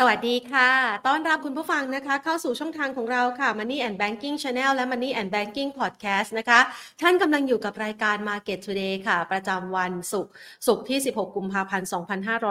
สวัสดีค่ะ ต้อนรับคุณผู้ฟังนะคะ เข้าสู่ช่องทางของเราค่ะ Money and Banking Channel และ Money and Banking Podcast นะคะ ท่านกำลังอยู่กับรายการ Market Today ค่ะ ประจำวันศุกร์ศุกร์ที่ 16 กุมภาพันธ์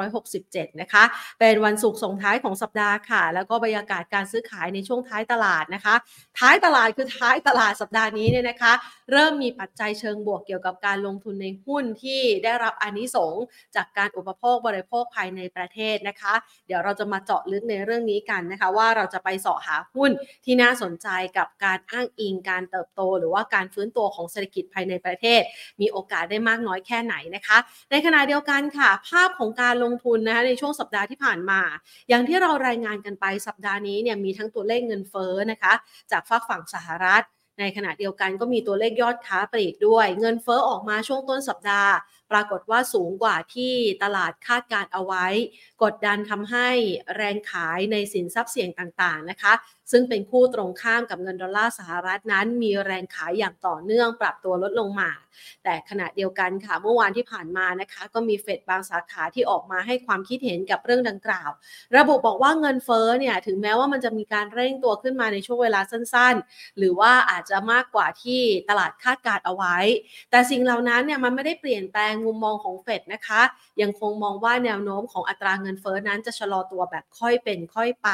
2567 นะคะ เป็นวันศุกร์ส่งท้ายของสัปดาห์ค่ะ แล้วก็บรรยากาศการซื้อขายในช่วงท้ายตลาดนะคะ ท้ายตลาดคือท้ายตลาดสัปดาห์นี้เนี่ยนะคะเริ่มมีปัจจัยเชิงบวกเกี่ยวกับการลงทุนในหุ้นที่ได้รับอานิสงส์จากการอุปโภคบริโภคภายในประเทศนะคะ เดี๋ยวเราจะมาเจาะลึกในเรื่องนี้กันนะคะ ว่าเราจะไปเสาะหาหุ้นที่น่าสนใจกับการอ้างอิงการเติบโต หรือว่าการฟื้นตัวของเศรษฐกิจภายในประเทศ มีโอกาสได้มากน้อยแค่ไหนนะคะ ในขณะเดียวกันค่ะ ภาพของการลงทุนนะคะในช่วงสัปดาห์ที่ผ่านมา อย่างที่เรารายงานกันไปสัปดาห์นี้เนี่ยมีทั้งตัวเลขเงินเฟ้อนะคะ จากฝากฝั่งสหรัฐ ในขณะเดียวกันก็มีตัวเลขยอดค้าปลีกด้วย เงินเฟ้อออกมาช่วงต้นสัปดาห์ ปรากฏว่าสูงกว่าที่ตลาดคาดการเอาไว้ กดดันทำให้แรงขายในสินทรัพย์เสี่ยงต่างๆนะคะซึ่งเป็นคู่ตรงข้ามกับเงินดอลลาร์สหรัฐนั้นมีแรงขายอย่างต่อเนื่องปรับตัวลดลงมา แต่ขณะเดียวกันค่ะเมื่อวานที่ผ่านมานะคะ ก็มีเฟดบางสาขาที่ออกมาให้ความคิดเห็นกับเรื่องดังกล่าว ระบุบอกว่าเงินเฟ้อเนี่ยถึงแม้ว่ามันจะมีการเร่งตัวขึ้นมาในช่วงเวลาสั้นๆ หรือว่าอาจจะมากกว่าที่ตลาดคาดการเอาไว้ แต่สิ่งเหล่านั้นเนี่ยมันไม่ได้เปลี่ยนแปลงมุมมองของเฟดนะคะ ยังคงมองว่าแนวโน้มของอัตราเงินเฟ้อนั้นจะชะลอตัวแบบค่อยเป็นค่อยไป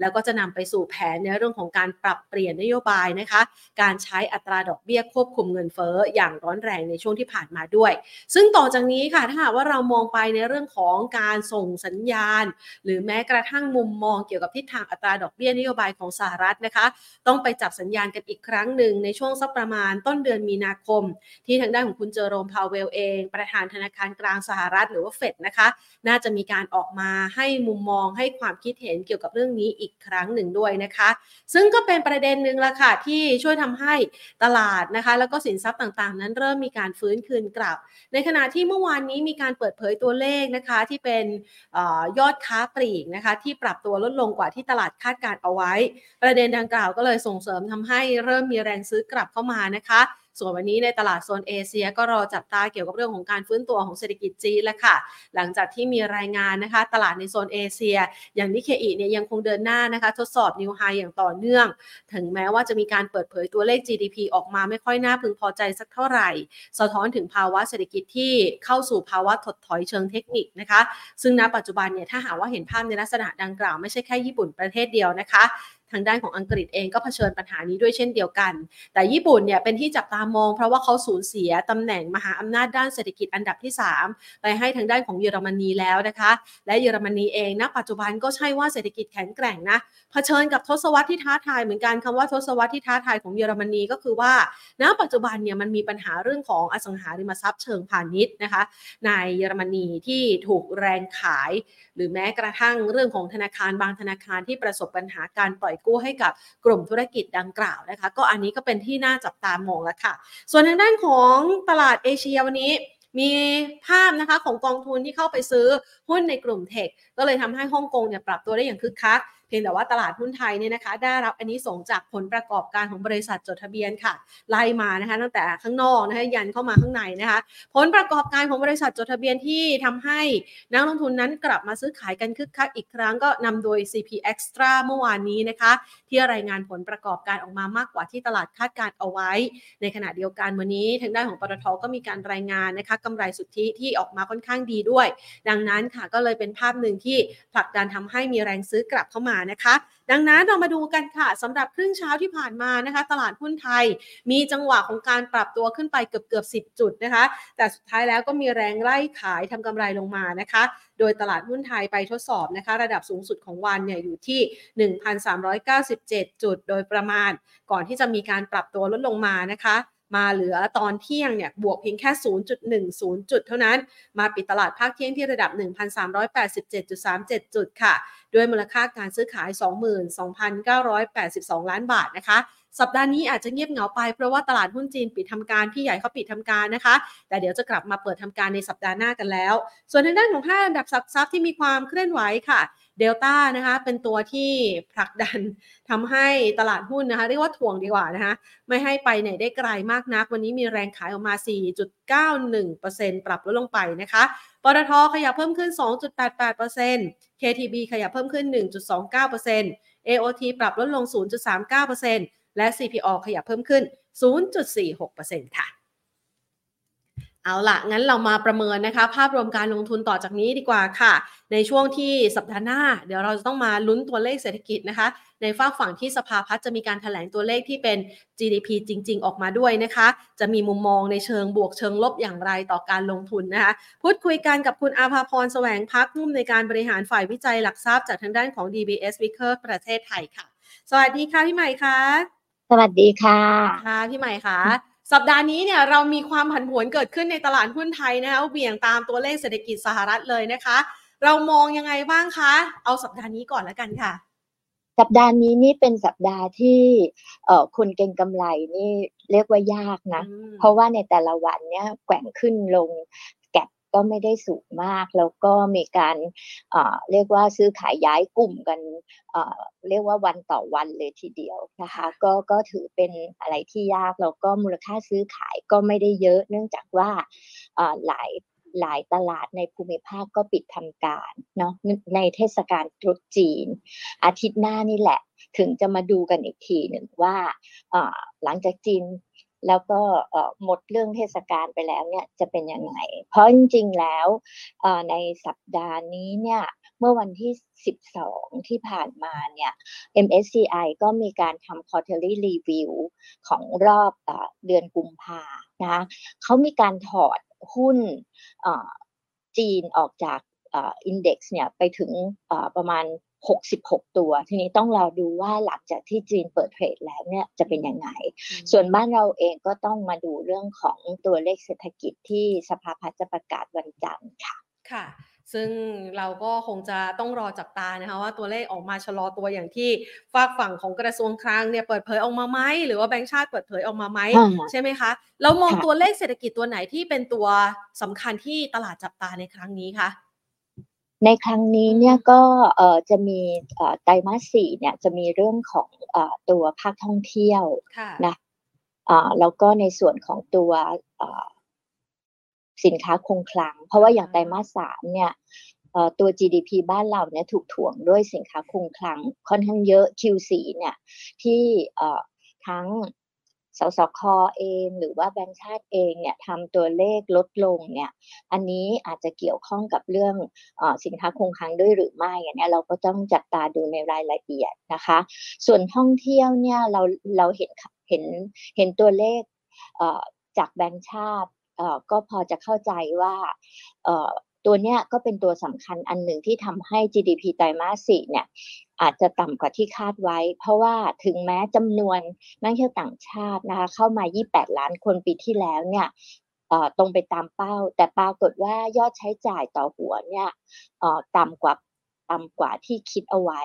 แล้วก็จะนำไปสู่แผนในเรื่องของการปรับเปลี่ยนนโยบายนะคะ การใช้อัตราดอกเบี้ยควบคุมเงินเฟ้ออย่างร้อนแรงในช่วงที่ผ่านมาด้วย ซึ่งต่อจากนี้ค่ะถ้าหากว่าเรามองไปในเรื่องของการส่งสัญญาณ หรือแม้กระทั่งมุมมองเกี่ยวกับทิศทางอัตราดอกเบี้ยนโยบายของสหรัฐนะคะ ต้องไปจับสัญญาณกันอีกครั้งหนึ่งในช่วงสักประมาณต้นเดือนมีนาคม ที่ทางด้านของคุณเจอโรมพาวเวลเอง ประธานธนาคารกลางสหรัฐหรือว่าเฟดนะคะ น่าจะมีการออกมาให้มุมมองให้ความคิดเห็นเกี่ยวกับเรื่องนี้อีกครั้งหนึ่งด้วยนะคะซึ่งก็เป็นประเด็นหนึ่งละค่ะที่ช่วยทำให้ตลาดนะคะ แล้วก็สินทรัพย์ต่างๆ นั้นเริ่มมีการฟื้นคืนกลับ ในขณะที่เมื่อวานนี้มีการเปิดเผยตัวเลขนะคะที่เป็นออยอดค้าปลีกนะคะที่ปรับตัวลดลงกว่าที่ตลาดคาดการเอาไว้ ประเด็นดังกล่าวก็เลยส่งเสริมทำให้เริ่มมีแรงซื้อกลับเข้ามานะคะ ส่วนวันนี้ในตลาดโซนเอเชียก็รอจับตาเกี่ยวกับเรื่องของการฟื้นตัวของเศรษฐกิจจีนแล้วค่ะ หลังจากที่มีรายงานนะคะ ตลาดในโซนเอเชีย อย่างนิเคอีเนี่ยยังคงเดินหน้านะคะ ทดสอบนิวไฮอย่างต่อเนื่อง ถึงแม้ว่าจะมีการเปิดเผยตัวเลข GDP ออกมาไม่ค่อยน่าพึงพอใจสักเท่าไหร่ สะท้อนถึงภาวะเศรษฐกิจที่เข้าสู่ภาวะถดถอยเชิงเทคนิคนะคะ ซึ่งณปัจจุบันเนี่ยถ้าหากว่าเห็นภาพในลักษณะดังกล่าวไม่ใช่แค่ญี่ปุ่นประเทศเดียวนะคะ ทางด้านของอังกฤษเองก็เผชิญปัญหานี้ด้วยเช่นเดียวกัน แต่ญี่ปุ่นเนี่ยเป็นที่จับตามอง เพราะว่าเขาสูญเสียตำแหน่งมหาอำนาจด้านเศรษฐกิจอันดับที่ 3 ไปให้ทางด้านของเยอรมนีแล้วนะคะ และเยอรมนีเองณปัจจุบันก็ใช่ว่าเศรษฐกิจแข็งแกร่งนะเผชิญกับทศวรรษที่ท้าทายเหมือนกันคำว่าทศวรรษที่ท้าทายของเยอรมนีก็คือว่า ณ ปัจจุบันเนี่ยมันมีปัญหาเรื่องของอสังหาริมทรัพย์เชิงพาณิชย์นะคะ ในเยอรมนีที่ถูกแรงขาย หรือแม้กระทั่งเรื่องของธนาคารบางธนาคารที่ประสบปัญหาการปล่อยกู้ให้กับกลุ่มธุรกิจดังกล่าวนะคะ ก็อันนี้ก็เป็นที่น่าจับตามองแล้วค่ะ ส่วนทางด้านของตลาดเอเชียวันนี้มีภาพนะคะของกองทุนที่เข้าไปซื้อหุ้นในกลุ่มเทค ก็เลยทำให้ฮ่องกงเนี่ยปรับตัวได้อย่างคึกคัก เพียงแต่ว่าตลาดหุ้นไทยเนี่ยนะคะ ได้รับอันนี้ส่งจากผลประกอบการของบริษัทจดทะเบียนค่ะไล่มานะคะตั้งแต่ข้างนอกนะคะยันเข้ามาข้างในนะคะ ผลประกอบการของบริษัทจดทะเบียนที่ทำให้นักลงทุนนั้นกลับมาซื้อขายกันคึกคักอีกครั้งก็นำโดย CP Extra เมื่อวานนี้นะคะ ที่รายงานผลประกอบการออกมามากกว่าที่ตลาดคาดการเอาไว้ ในขณะเดียวกันวันนี้ทางด้านของปตทก็มีการรายงานนะคะกำไรสุทธิที่ออกมาค่อนข้างดีด้วย ดังนั้นค่ะก็เลยเป็นภาพหนึ่งที่ผลักดันทำให้มีแรงซื้อกลับเข้ามานะคะ ดังนั้นเรามาดูกันค่ะสำหรับครึ่งเช้าที่ผ่านมานะคะ ตลาดหุ้นไทยมีจังหวะของการปรับตัวขึ้นไปเกือบเกือบ10 จุดนะคะ แต่สุดท้ายแล้วก็มีแรงไล่ขายทำกำไรลงมานะคะ โดยตลาดหุ้นไทยไปทดสอบนะคะ ระดับสูงสุดของวันเนี่ยอยู่ที่ 1,397 จุดโดยประมาณ ก่อนที่จะมีการปรับตัวลดลงมานะคะมาเหลือตอนเที่ยงเนี่ยบวกเพียงแค่ 0.10 จุดเท่านั้น มาปิดตลาดภาคเที่ยงที่ระดับ 1,387.37 จุดค่ะ ด้วยมูลค่าการซื้อขาย 22,982 ล้านบาทนะคะสัปดาห์นี้อาจจะเงียบเหงาไปเพราะว่าตลาดหุ้นจีนปิดทำการ พี่ใหญ่เขาปิดทำการนะคะ แต่เดี๋ยวจะกลับมาเปิดทำการในสัปดาห์หน้ากันแล้ว ส่วนทางด้านของห้าอันดับทรัพย์ที่มีความเคลื่อนไหวค่ะเดลต้านะคะเป็นตัวที่ผลักดันทำให้ตลาดหุ้นนะคะ เรียกว่าถ่วงดีกว่านะคะ ไม่ให้ไปไหนได้ไกลมากนัก วันนี้มีแรงขายออกมา 4.91%ปรับลดลงไปนะคะ ปตทขยับเพิ่มขึ้น 2.88% KTB ขยับเพิ่มขึ้น 1.29% AOT ปรับลดลง 0.39%และ CPO ขยับเพิ่มขึ้น 0.46%ค่ะ เอาละงั้นเรามาประเมินนะคะ ภาพรวมการลงทุนต่อจากนี้ดีกว่าค่ะ ในช่วงที่สัปดาห์หน้า เดี๋ยวเราจะต้องมาลุ้นตัวเลขเศรษฐกิจนะคะ ในฝากฝั่งที่สภาพัฒน์จะมีการถแถลงตัวเลขที่เป็น GDP จริง ๆ ออกมาด้วยนะคะ จะมีมุมมองในเชิงบวกเชิงลบอย่างไรต่อการลงทุนนะคะ พูดคุยกันกับคุณอาภาพรแสวงพักนุ่มในการบริหารฝ่ายวิจัยหลักทรัพย์จากทางด้านของ DBS Vicker ประเทศไทยค่ะ สวัสดีค่ะพี่ใหม่ค่ะ สวัสดีค่ะ ค่ะพี่ใหม่ค่ะ สัปดาห์นี้เนี่ยเรามีความผันผวนเกิดขึ้นในตลาดหุ้นไทยนะคะเบี่ยงตามตัวเลขเศรษฐกิจสหรัฐเลยนะคะ เรามองยังไงบ้างคะ เอาสัปดาห์นี้ก่อนแล้วกันค่ะ สัปดาห์นี้นี่เป็นสัปดาห์ที่เอ่อคนเก่งกำไรนี่เรียกว่ายากนะ เพราะว่าในแต่ละวันเนี่ยแกว่งขึ้นลง ก็ไม่ได้สูงมาก แล้วก็มีการเรียกว่าซื้อขายย้ายกลุ่มกันเรียกว่าวันต่อวันเลยทีเดียวนะคะก็ก็ถือเป็นอะไรที่ยากแล้วก็มูลค่าซื้อขายก็ไม่ได้เยอะ เนื่องจากว่าหลายหลายตลาดในภูมิภาคก็ปิดทำการเนาะในเทศกาลตรุษจีน อาทิตย์หน้านี่แหละ ถึงจะมาดูกันอีกทีหนึ่งว่าหลังจากจีน แล้วก็หมดเรื่องเทศกาลไปแล้วเนี่ยจะเป็นยังไง เพราะจริงๆแล้วในสัปดาห์นี้เนี่ยเมื่อวันที่ 12 ที่ผ่านมาเนี่ย MSCI ก็มีการทำ quarterly review ของรอบเดือนกุมภานะเขามีการถอดหุ้นจีนออกจากอินเด็กซ์เนี่ยไปถึงประมาณ 66 ตัว ทีนี้ต้องรอดูว่าหลังจากที่จีนเปิดเทรดแล้วเนี่ยจะเป็นยังไง ส่วนบ้านเราเองก็ต้องมาดูเรื่องของตัวเลขเศรษฐกิจที่สภาพัฒน์จะประกาศวันจันทร์ค่ะค่ะ ซึ่งเราก็คงจะต้องรอจับตานะคะว่าตัวเลขออกมาชะลอตัวอย่างที่ฝากฝั่งของกระทรวงคลังเนี่ยเปิดเผยออกมาไหมหรือว่าแบงก์ชาติเปิดเผยออกมาไหมใช่ไหมคะเรามองตัวเลขเศรษฐกิจตัวไหนที่เป็นตัวสำคัญที่ตลาดจับตาในครั้งนี้คะ ในครั้งนี้เนี่ยก็จะมีไตรมาสสี่เนี่ยจะมีเรื่องของตัวภาคท่องเที่ยวนะแล้วก็ในส่วนของตัวสินค้าคงคลัง เพราะว่าอย่างไตรมาสสามเนี่ยตัว GDP บ้านเราเนี่ยถูกถ่วงด้วยสินค้าคงคลังค่อนข้างเยอะ Q4 เนี่ยที่ทั้ง สสคเอง หรือว่าแบงค์ชาติเองเนี่ยทำตัวเลขลดลงเนี่ย อันนี้อาจจะเกี่ยวข้องกับเรื่องอสินค้าคงคลังด้วยหรือไม่เนี่ยเราก็ต้องจับตาดูในรายละเอียดนะคะ ส่วนท่องเที่ยวเนี่ยเราเราเห็นเห็นเห็นตัวเลขจากแบงค์ชาติก็พอจะเข้าใจว่า ตัวเนี้ยก็เป็นตัวสำคัญอันหนึ่งที่ทำให้ GDP ไตรมาสสี่เนี่ยอาจจะต่ำกว่าที่คาดไว้ เพราะว่าถึงแม้จำนวนนักเที่ยวต่างชาตินะคะเข้ามา 28 ล้านคนปีที่แล้วเนี่ยตรงไปตามเป้า แต่ปรากฏว่ายอดใช้จ่ายต่อหัวเนี่ยต่ำกว่าต่ำกว่าที่คิดเอาไว้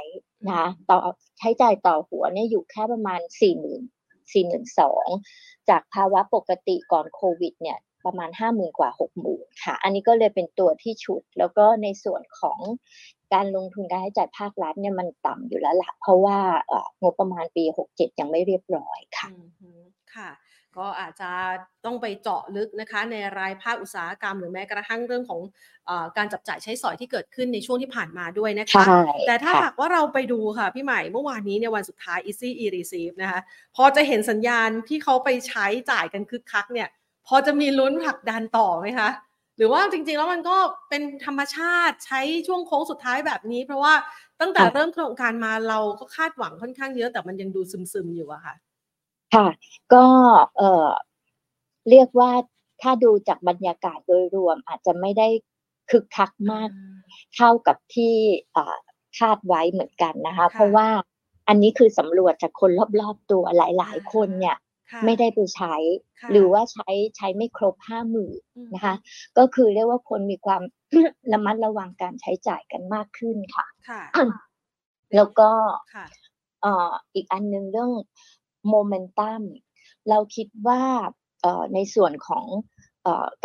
นะต่อใช้จ่ายต่อหัวเนี่ยอยู่แค่ประมาณ4 0 0 0 0 4 2 0 0 0จากภาวะปกติก่อนโควิดเนี่ย ประมาณห้าหมื่นกว่าหกหมื่นค่ะ อันนี้ก็เลยเป็นตัวที่ชุด แล้วก็ในส่วนของการลงทุนการให้จ่ายภาครัฐเนี่ยมันต่ำอยู่แล้วละเพราะว่างบประมาณปีหกเจ็ดยังไม่เรียบร้อยค่ะค่ะก็อาจจะต้องไปเจาะลึกนะคะ ในรายภาคอุตสาหกรรม หรือแม้กระทั่งเรื่องของอการจับจ่ายใช้สอยที่เกิดขึ้นในช่วงที่ผ่านมาด้วยนะคะ แต่ถ้าหากว่าเราไปดูค่ะ พี่ใหม่เมื่อวานนี้เนี่ยวันสุดท้าย Easy e-receive นะคะ พอจะเห็นสัญญาณที่เขาไปใช้จ่ายกันคึกคักเนี่ยพ อจะมีลุ้นผลักดันต่อไหมคะ หรือว่าจริงๆ แล้วมันก็เป็นธรรมชาติใช้ช่วงโค้งสุดท้ายแบบนี้ เพราะว่าตั้งแต่เริ่มโครงการมาเราก็คาดหวังค่อนข้างเยอะแต่มันยังดูซึมๆอยู่อะค่ะ ค่ะ ก็เออเรียกว่าถ้าดูจากบรรยากาศโดยรวมอาจจะไม่ได้คึกคักมาก เท่ากับที่คาดไว้เหมือนกันนะคะ เพราะว่าอันนี้คือสำรวจจากคนรอบๆตัวหลาย ๆ คนเนี่ย ไม่ได้ไปใช้ หรือว่าใช้ใช้ไม่ครบห้าหมื่นนะคะ ก็คือเรียกว่าคนมีความระมัดระวังการใช้จ่ายกันมากขึ้นค่ะ แล้วก็อีกอันนึงเรื่องโมเมนตัมเราคิดว่าในส่วนของ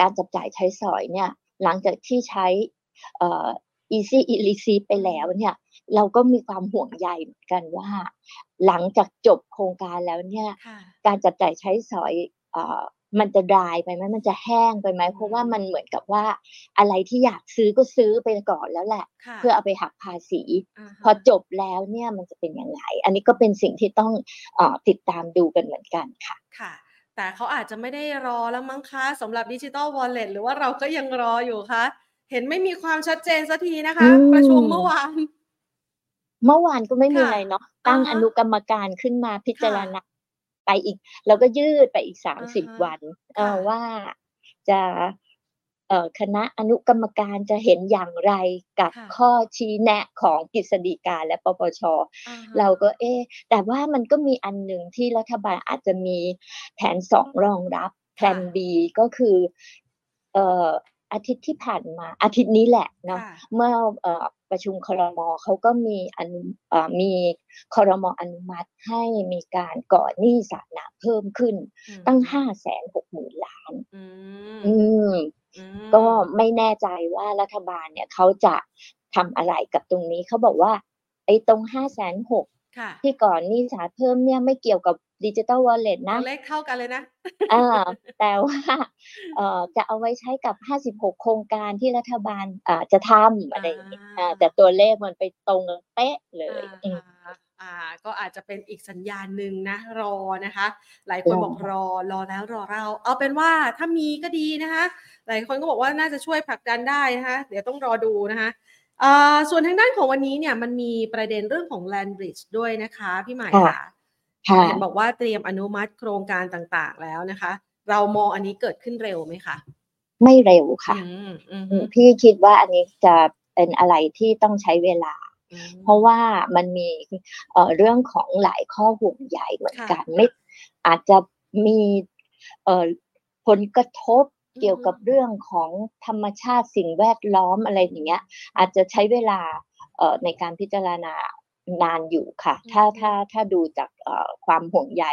การจับจ่ายใช้สอยเนี่ย หลังจากที่ใช้ easy e r e c e i v e ไปแล้วเนี่ย เราก็มีความห่วงใยเหมือนกันว่า หลังจากจบโครงการแล้วเนี่ย การจัดจ่ายใช้สอยมันจะดรายไปไหมมันจะแห้งไปไหมเพราะว่ามันเหมือนกับว่า อะไรที่อยากซื้อก็ซื้อไปก่อนแล้วแหละค่ะเพื่อเอาไปหักภาษีาฮะพอจบแล้วเนี่ยมันจะเป็นยังไง อันนี้ก็เป็นสิ่งที่ต้องเออติดตามดูกันเหมือนกันค่ะค่ะ แต่เขาอาจจะไม่ได้รอแล้วมั้งคะสำหรับดิจิ t a ลวอลเล็ตหรือว่าเราก็ยังรออยู่คะ เห็นไม่มีความชัดเจนสักทีนะคะอืมประชุมเมื่อวาน เมื่อวานก็ไม่มีค่ะอะไรเนาะตั้งอ่าฮะอนุกรรมการขึ้นมาพิจารค่ะณาไปอีก แล้วก็ยืดไปอีกสามอ่าสิบฮะวันเออค่ะว่าจะเอ่อคณะอนุกรรมการจะเห็นอย่างไรกับค่ะข้อชี้แนะของกฤษฎีกาและปปชอ่าฮะเราก็เอ๊ะแต่ว่ามันก็มีอันหนึ่งที่รัฐบาลอาจจะมีแผนสองรองรับแผนค่ะ B ก็คือเอ่ออาทิตย์ที่ผ่านมาอาทิตย์นี้แหละเนาะค่ะเมื่อเอ่อประชุมครมเขาก็มีอนุเอ่อมีครมอนุมัติให้มีการก่อหนี้สาธารณะเพิ่มขึ้นอืมตั้งห้าแสนหกหมื่นล้านอืมอืมอืมก็ไม่แน่ใจว่ารัฐบาลเนี่ยเขาจะทำอะไรกับตรงนี้เขาบอกว่า ไอ้ตรงห้าแสนหกค่ะ ที่ก่อนหนี้สาเพิ่มเนี่ยไม่เกี่ยวกับดิจิ t a ลวอลเล็ตตันะวเลขเท่ากันเลยนะอ่าแต่ว่าเอ่อจะเอาไว้ใช้กับ 56 โครงการที่รัฐบาลอ่าจะทำอะไรอย่างนี้อ่าแต่ตัวเลขมันไปตรงกันเป๊ะเลยอืมอ่าอ่าก็อาจจะเป็นอีกสัญญาณหนึ่งนะรอนะคะ หลายคนรอบอกรอรอแล้วรอเรา เอาเป็นว่าถ้ามีก็ดีนะคะ หลายคนก็บอกว่าน่าจะช่วยผลักดันได้นะคะ เดี๋ยวต้องรอดูนะคะอ่า ส่วนทางด้านของวันนี้เนี่ยมันมีประเด็นเรื่องของ Land Bridge ด้วยนะคะ พี่หมายค่ะค่ะค่ะเห็นบอกว่าเตรียมอนุมัติโครงการต่างๆแล้วนะคะ เรามองอันนี้เกิดขึ้นเร็วไหมคะ ไม่เร็วค่ะอืมอืมอืมพี่คิดว่าอันนี้จะเป็นอะไรที่ต้องใช้เวลาอืมเพราะว่ามันมีเอ่อเรื่องของหลายข้อห่วงใยเหมือนกันค่ะไม่อาจจะมีเอ่อผลกระทบอืม เกี่ยวกับเรื่องของธรรมชาติสิ่งแวดล้อมอะไรอย่างเงี้ย อาจจะใช้เวลาเอ่อในการพิจารณานานอยู่ค่ะ ถ้าอืมถ้าถ้าดูจากเอ่อความห่วงใย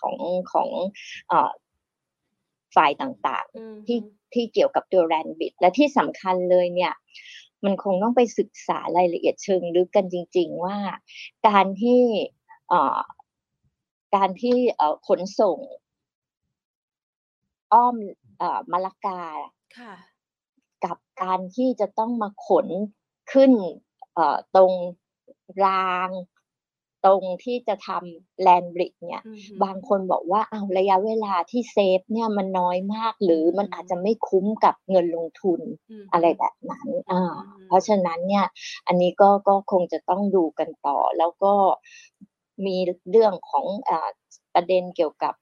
ของของเอ่อฝ่ายต่างอืมๆที่ที่เกี่ยวกับตัวแรนบิดและที่สำคัญเลยเนี่ยมันคงต้องไปศึกษารายละเอียดเชิงลึกกันจริง ๆ ว่า การที่เอ่อการที่เอ่อขนส่ง อ้อมเอ่อ มะละกาค่ะกับการที่จะต้องมาขนขึ้นเอ่อตรงราง ตรงที่จะทำแลนบริดเนี่ยอืมบางคนบอกว่าเอาวระยะเวลาที่เซฟเนี่ยมันน้อยมากหรือมันอืมอาจจะไม่คุ้มกับเงินลงทุนมอะไรแบบนั้นอ่าอืมเพราะฉะนั้นเนี่ย อันนี้ก็ก็คงจะต้องดูกันต่อ แล้วก็มีเรื่องของอาประเด็นเกี่ยวกับเ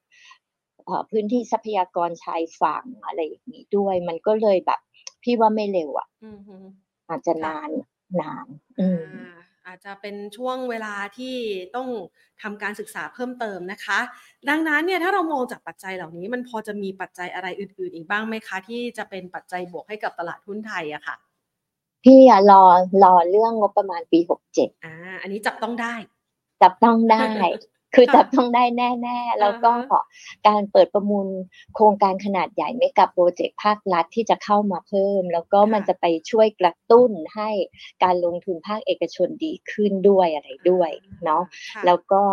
อ่อ พื้นที่ทรัพยากรชายฝั่งอะไรอย่างนี้ด้วย มันก็เลยแบบ พี่ว่าไม่เร็วอะอืมอืมอาจจะค่ะนานนานอืมอ่าอาจจะเป็นช่วงเวลาที่ต้องทำการศึกษาเพิ่มเติมนะคะ ดังนั้นเนี่ยถ้าเรามองจากปัจจัยเหล่านี้ มันพอจะมีปัจจัยอะไรอื่น ๆ อีกบ้างไหมคะ ที่จะเป็นปัจจัยบวกให้กับตลาดหุ้นไทยอะค่ะ พี่อะรอรอเรื่องงบประมาณปีหกเจ็ดอ่าอันนี้จับต้องได้ จับต้องได้ คือค่ะจับต้องได้แน่ๆ แล้วก็อ่าฮะการเปิดประมูลโครงการขนาดใหญ่ไม่กับโปรเจกต์ภาครัฐที่จะเข้ามาเพิ่ม แล้วก็ค่ะมันจะไปช่วยกระตุ้นให้การลงทุนภาคเอกชนดีขึ้นด้วยอะไรด้วยเนาะค่ะแล้วก็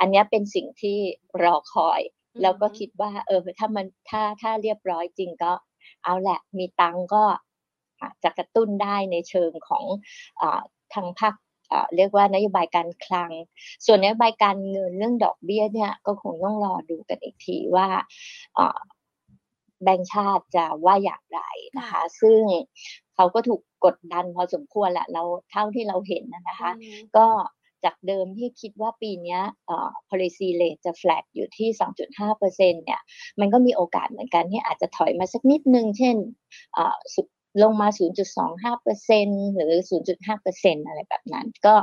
อันเนี้ยเป็นสิ่งที่รอคอยอืมแล้วก็คิดว่า เออถ้ามันถ้าถ้าเรียบร้อยจริงก็ เอาแหละมีตังค์ก็อาจจะกระตุ้นได้ในเชิงของอาทางภาคอ่า เรียกว่านโยบายการคลัง ส่วนนโยบายการเงินเรื่องดอกเบี้ยเนี่ยก็คงต้องรอดูกันอีกทีว่าอ่าแบงก์ชาติจะว่าอย่างไรนะคะ ซึ่งเขาก็ถูกกดดันพอสมควรแหละเราเท่าที่เราเห็นนะนะคะอืมก็จากเดิมที่คิดว่าปีเนี้ยเอ่อ policy rate จะ flat อยู่ที่ 2.5%เนี่ย มันก็มีโอกาสเหมือนกันที่อาจจะถอยมาสักนิดนึง เช่นเอ่อสุด ลงมา 0.25%หรือ 0.5%อะไรแบบนั้น ก็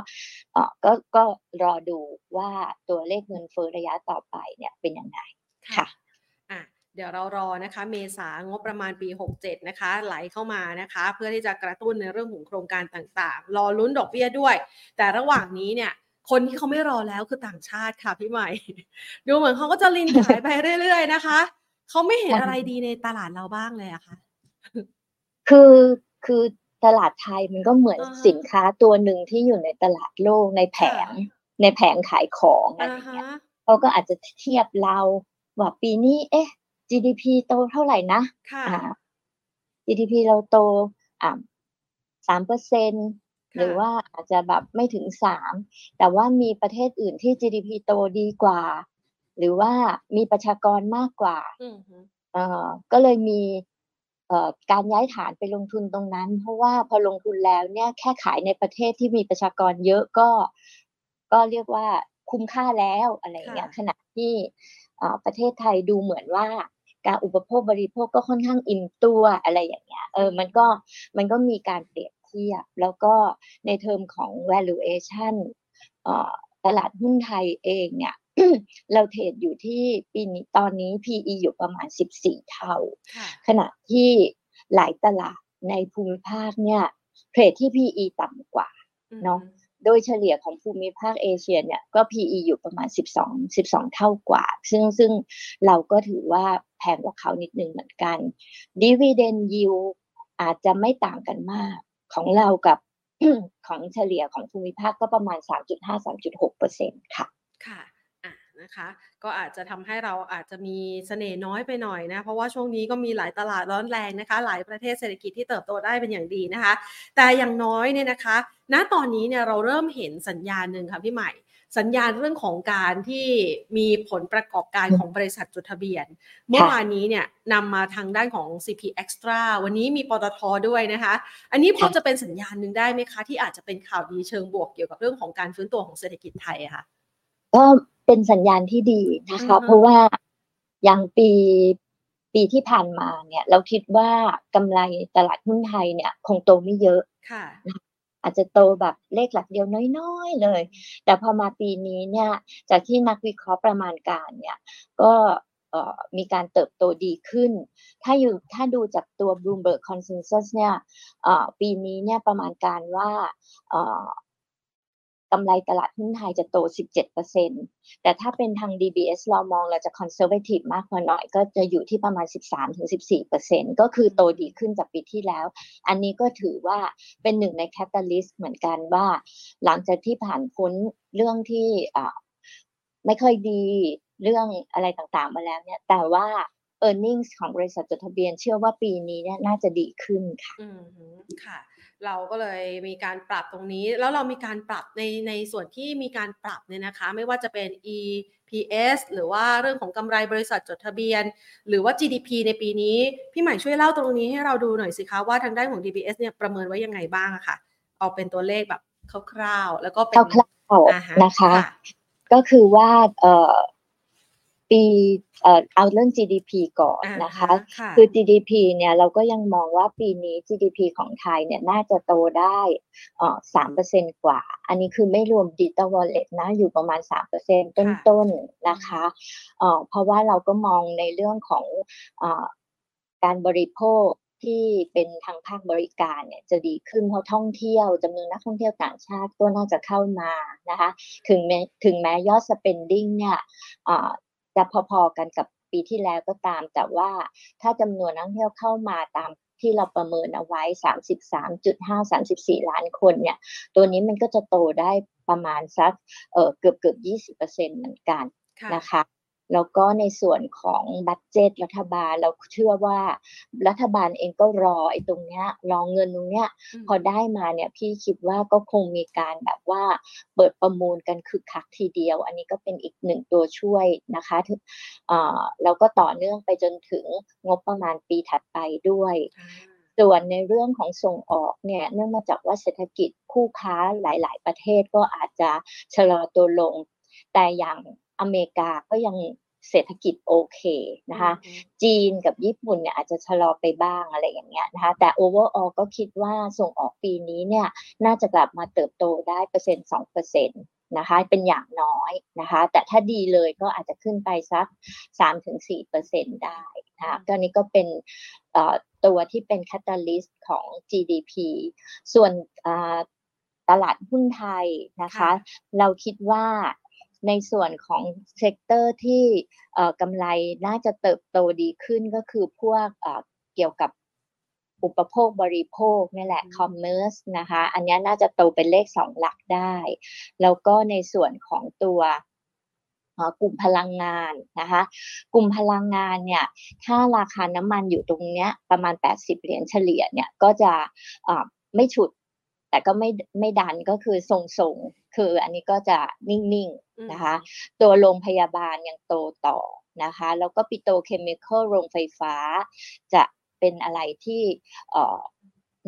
เอ่อก็ก็รอดูว่าตัวเลขเงินเฟ้อระยะต่อไปเนี่ยเป็นยังไงค่ะอะ เดี๋ยวเรารอนะคะ เมษางบประมาณปี 67 นะคะ ไหลเข้ามานะคะ เพื่อที่จะกระตุ้นในเรื่องของโครงการต่างๆ รอลุ้นดอกเบี้ยด้วย แต่ระหว่างนี้เนี่ยคนที่เขาไม่รอแล้วคือต่างชาติค่ะพี่ใหม่ ดูเหมือนเขาก็จะลินขายไปเรื่อยๆนะคะ เขาไม่เห็นอะไรดีในตลาดเราบ้างเลยอะค่ะ คือคือตลาดไทยมันก็เหมือนอ่าฮะสินค้าตัวหนึ่งที่อยู่ในตลาดโลกในแผง ในแผงขายของอะไรอ่าอย่างเงี้ยฮะเขาก็อาจจะเทียบเราว่าปีนี้เอ๊ะ GDP โตเท่าไหร่นะค่ะอ่า GDP เราโตอ่าสามเปอร์เซ็นหรือว่าอาจจะแบบไม่ถึงสามแต่ว่ามีประเทศอื่นที่ GDP โตดีกว่า หรือว่ามีประชากรมากกว่าอืมฮึเอ่อก็เลยมีเอ่อ การย้ายฐานไปลงทุนตรงนั้น เพราะว่าพอลงทุนแล้วเนี่ยแค่ขายในประเทศที่มีประชากรเยอะก็ ก็เรียกว่าคุ้มค่าแล้วอะไรอย่างเงี้ยขณะที่เอ่อประเทศไทยดูเหมือนว่าการอุปโภคบริโภคก็ค่อนข้างอิ่มตัวอะไรอย่างเงี้ยเออมันก็มันก็มีการเปรียบเทียบ แล้วก็ในเทอมของ valuation เอ่อตลาดหุ้นไทยเองเนี่ย เราเทรดอยู่ที่ปีนี้ตอนนี้ PE อยู่ประมาณ 14 เท่าค่ะขณะที่หลายตลาดในภูมิภาคเนี่ยเทรดที่ PE ต่ำกว่าอืมเนาะโดยเฉลี่ยของภูมิภาคเอเชียเนี่ยก็ PE อยู่ประมาณ 12 12 เท่ากว่า ซึ่งซึ่งเราก็ถือว่าแพงกว่าเขานิดนึงเหมือนกัน Dividend Yield อาจจะไม่ต่างกันมากของเรากับของเฉลี่ยของภูมิภาคก็ประมาณ 3.5-3.6%ค่ะ ค่ะอะ นะคะ ก็อาจจะทำให้เราอาจจะมีเสน่ห์น้อยไปหน่อยนะเพราะว่าช่วงนี้ก็มีหลายตลาดร้อนแรงนะคะ หลายประเทศเศรษฐกิจที่เติบโตได้เป็นอย่างดีนะคะ แต่อย่างน้อยเนี่ยนะคะ ณตอนนี้เนี่ยเราเริ่มเห็นสัญญาณหนึ่งค่ะพี่ใหม่สัญญาณเรื่องของการที่มีผลประกอบการของบริษัทจดทะเบียน เมื่อวานนี้เนี่ยนำมาทางด้านของ CP Extra วันนี้มีปตทด้วยนะคะ อันนี้พอค่ะจะเป็นสัญญาณหนึ่งได้ไหมคะ ที่อาจจะเป็นข่าวดีเชิงบวกเกี่ยวกับเรื่องของการฟื้นตัวของเศรษฐกิจไทยอะค่ะก็ เป็นสัญญาณที่ดีนะคะอือฮึเพราะว่าอย่างปีปีที่ผ่านมาเนี่ย เราคิดว่ากำไรตลาดหุ้นไทยเนี่ยคงโตไม่เยอะค่ะอาจจะโตแบบเลขหลักเดียวน้อยๆเลย แต่พอมาปีนี้เนี่ยจากที่นักวิเคราะห์ประมาณการเนี่ยก็เอ่อมีการเติบโตดีขึ้น ถ้าอยู่ถ้าดูจากตัว Bloomberg Consensus เนี่ยเอ่อปีนี้เนี่ยประมาณการว่าเอ่อ กำไรตลาดหุ้นไทยจะโต 17%แต่ถ้าเป็นทาง DBS เรามองเราจะ conservative มากกว่าหน่อย ก็จะอยู่ที่ประมาณ 13-14%ก็คือโตดีขึ้นจากปีที่แล้ว อันนี้ก็ถือว่าเป็นหนึ่งใน catalyst เหมือนกันว่า หลังจากที่ผ่านพ้นเรื่องที่ไม่ค่อยดีเรื่องอะไรต่างๆ มาแล้วเนี่ย แต่ว่า e a r n i n g ของบริษัทจดทะเบียน เชื่อว่าปีนี้เนี่ยน่าจะดีขึ้นค่ะ อืมค่ะ เราก็เลยมีการปรับตรงนี้ แล้วเรามีการปรับในในส่วนที่มีการปรับเนี่ยนะคะ ไม่ว่าจะเป็น EPS หรือว่าเรื่องของกำไรบริษัทจดทะเบียน หรือว่า GDP ในปีนี้ พี่ใหม่ช่วยเล่าตรงนี้ให้เราดูหน่อยสิคะว่าทางด้านของ DBS เนี่ยประเมินไว้ยังไงบ้างอะค่ะ เอาเป็นตัวเลขแบบคร่าวๆ แล้วก็เป็นคร่าวอ่าฮๆนะคะ ก็คือว่าเอ่อ ปีเอ่อเอาเรื่อง GDP ก่อนอ่านะคะค่ะคือ GDP เนี่ยเราก็ยังมองว่าปีนี้ GDP ของไทยเนี่ยน่าจะโตได้เอ่อสามเปอร์เซ็นกว่า อันนี้คือไม่รวม digital wallet นะ อยู่ประมาณสามเปอร์เซ็นต้นๆนะคะเอ่อเพราะว่าเราก็มองในเรื่องของเอ่อการบริโภคที่เป็นทางภาคบริการเนี่ยจะดีขึ้นเพราะท่องเที่ยวจำนวนนักท่องเที่ยวต่างชาติก็น่าจะเข้ามานะคะ ถึงแม้ถึงแม้ยอด spending เนี่ยเอ่อ จะพอๆกันกับปีที่แล้วก็ตาม แต่ว่าถ้าจำนวนนักท่องเที่ยวเข้ามาตามที่เราประเมินเอาไว้ 33.5 34 ล้านคนเนี่ย ตัวนี้มันก็จะโตได้ประมาณสักเออเกือบเกือบ20%เหมือนกันค่ะนะคะ แล้วก็ในส่วนของบัตเจตรัฐบาลเราเชื่อว่ารัฐบาลเองก็รอไอ้ตรงเนี้ยรอเงินตรงเนี้ยมพอได้มาเนี่ยพี่คิดว่าก็คงมีการแบบว่าเปิดประมูลกันคึกคักทีเดียว อันนี้ก็เป็นอีกหนึ่งตัวช่วยนะคะถึงเอ่อแล้วก็ต่อเนื่องไปจนถึงงบประมาณปีถัดไปด้วยอ่าส่วนในเรื่องของส่งออกเนี่ยเนื่องมาจากว่าเศรษฐกิจคู่ค้าหลาย ๆ ประเทศก็อาจจะชะลอตัวลง แต่อย่าง อเมริกาก็ยังเศรษฐกิจโอเคนะคะอืมจีนกับญี่ปุ่นเนี่ยอาจจะชะลอไปบ้างอะไรอย่างเงี้ยนะคะ แต่ overall ก็คิดว่าส่งออกปีนี้เนี่ยน่าจะกลับมาเติบโตได้เปอร์เซ็นต์สองเปอร์เซ็นต์นะคะเป็นอย่างน้อยนะคะ แต่ถ้าดีเลยก็อาจจะขึ้นไปสักสามถึงสี่เปอร์เซ็นต์ได้นะคะก็นี้ก็เป็นเอ่อตัวที่เป็น catalyst ของ GDP ส่วนอ่าตลาดหุ้นไทยนะคะค่ะเราคิดว่า ในส่วนของ sector ที่เอ่อกำไรน่าจะเติบโตดีขึ้นก็คือพวกเอ่อเกี่ยวกับอุปโภคบริโภคนี่แหละอืม commerce นะคะ อันเนี้ยน่าจะโตเป็นเลขสองหลักได้ แล้วก็ในส่วนของตัวกลุ่มพลังงานนะคะ กลุ่มพลังงานเนี่ย ถ้าราคาน้ำมันอยู่ตรงเนี้ยประมาณ 80 เหรียญเฉลี่ยเนี่ย ก็จะไม่ฉุด แต่ก็ไม่ไม่ดันก็คือทรงๆคืออันนี้ก็จะนิ่งๆนะคะ ตัวโรงพยาบาลยังโตต่อนะคะ แล้วก็ปิโตเคมีคอลโรงไฟฟ้า จะเป็นอะไรที่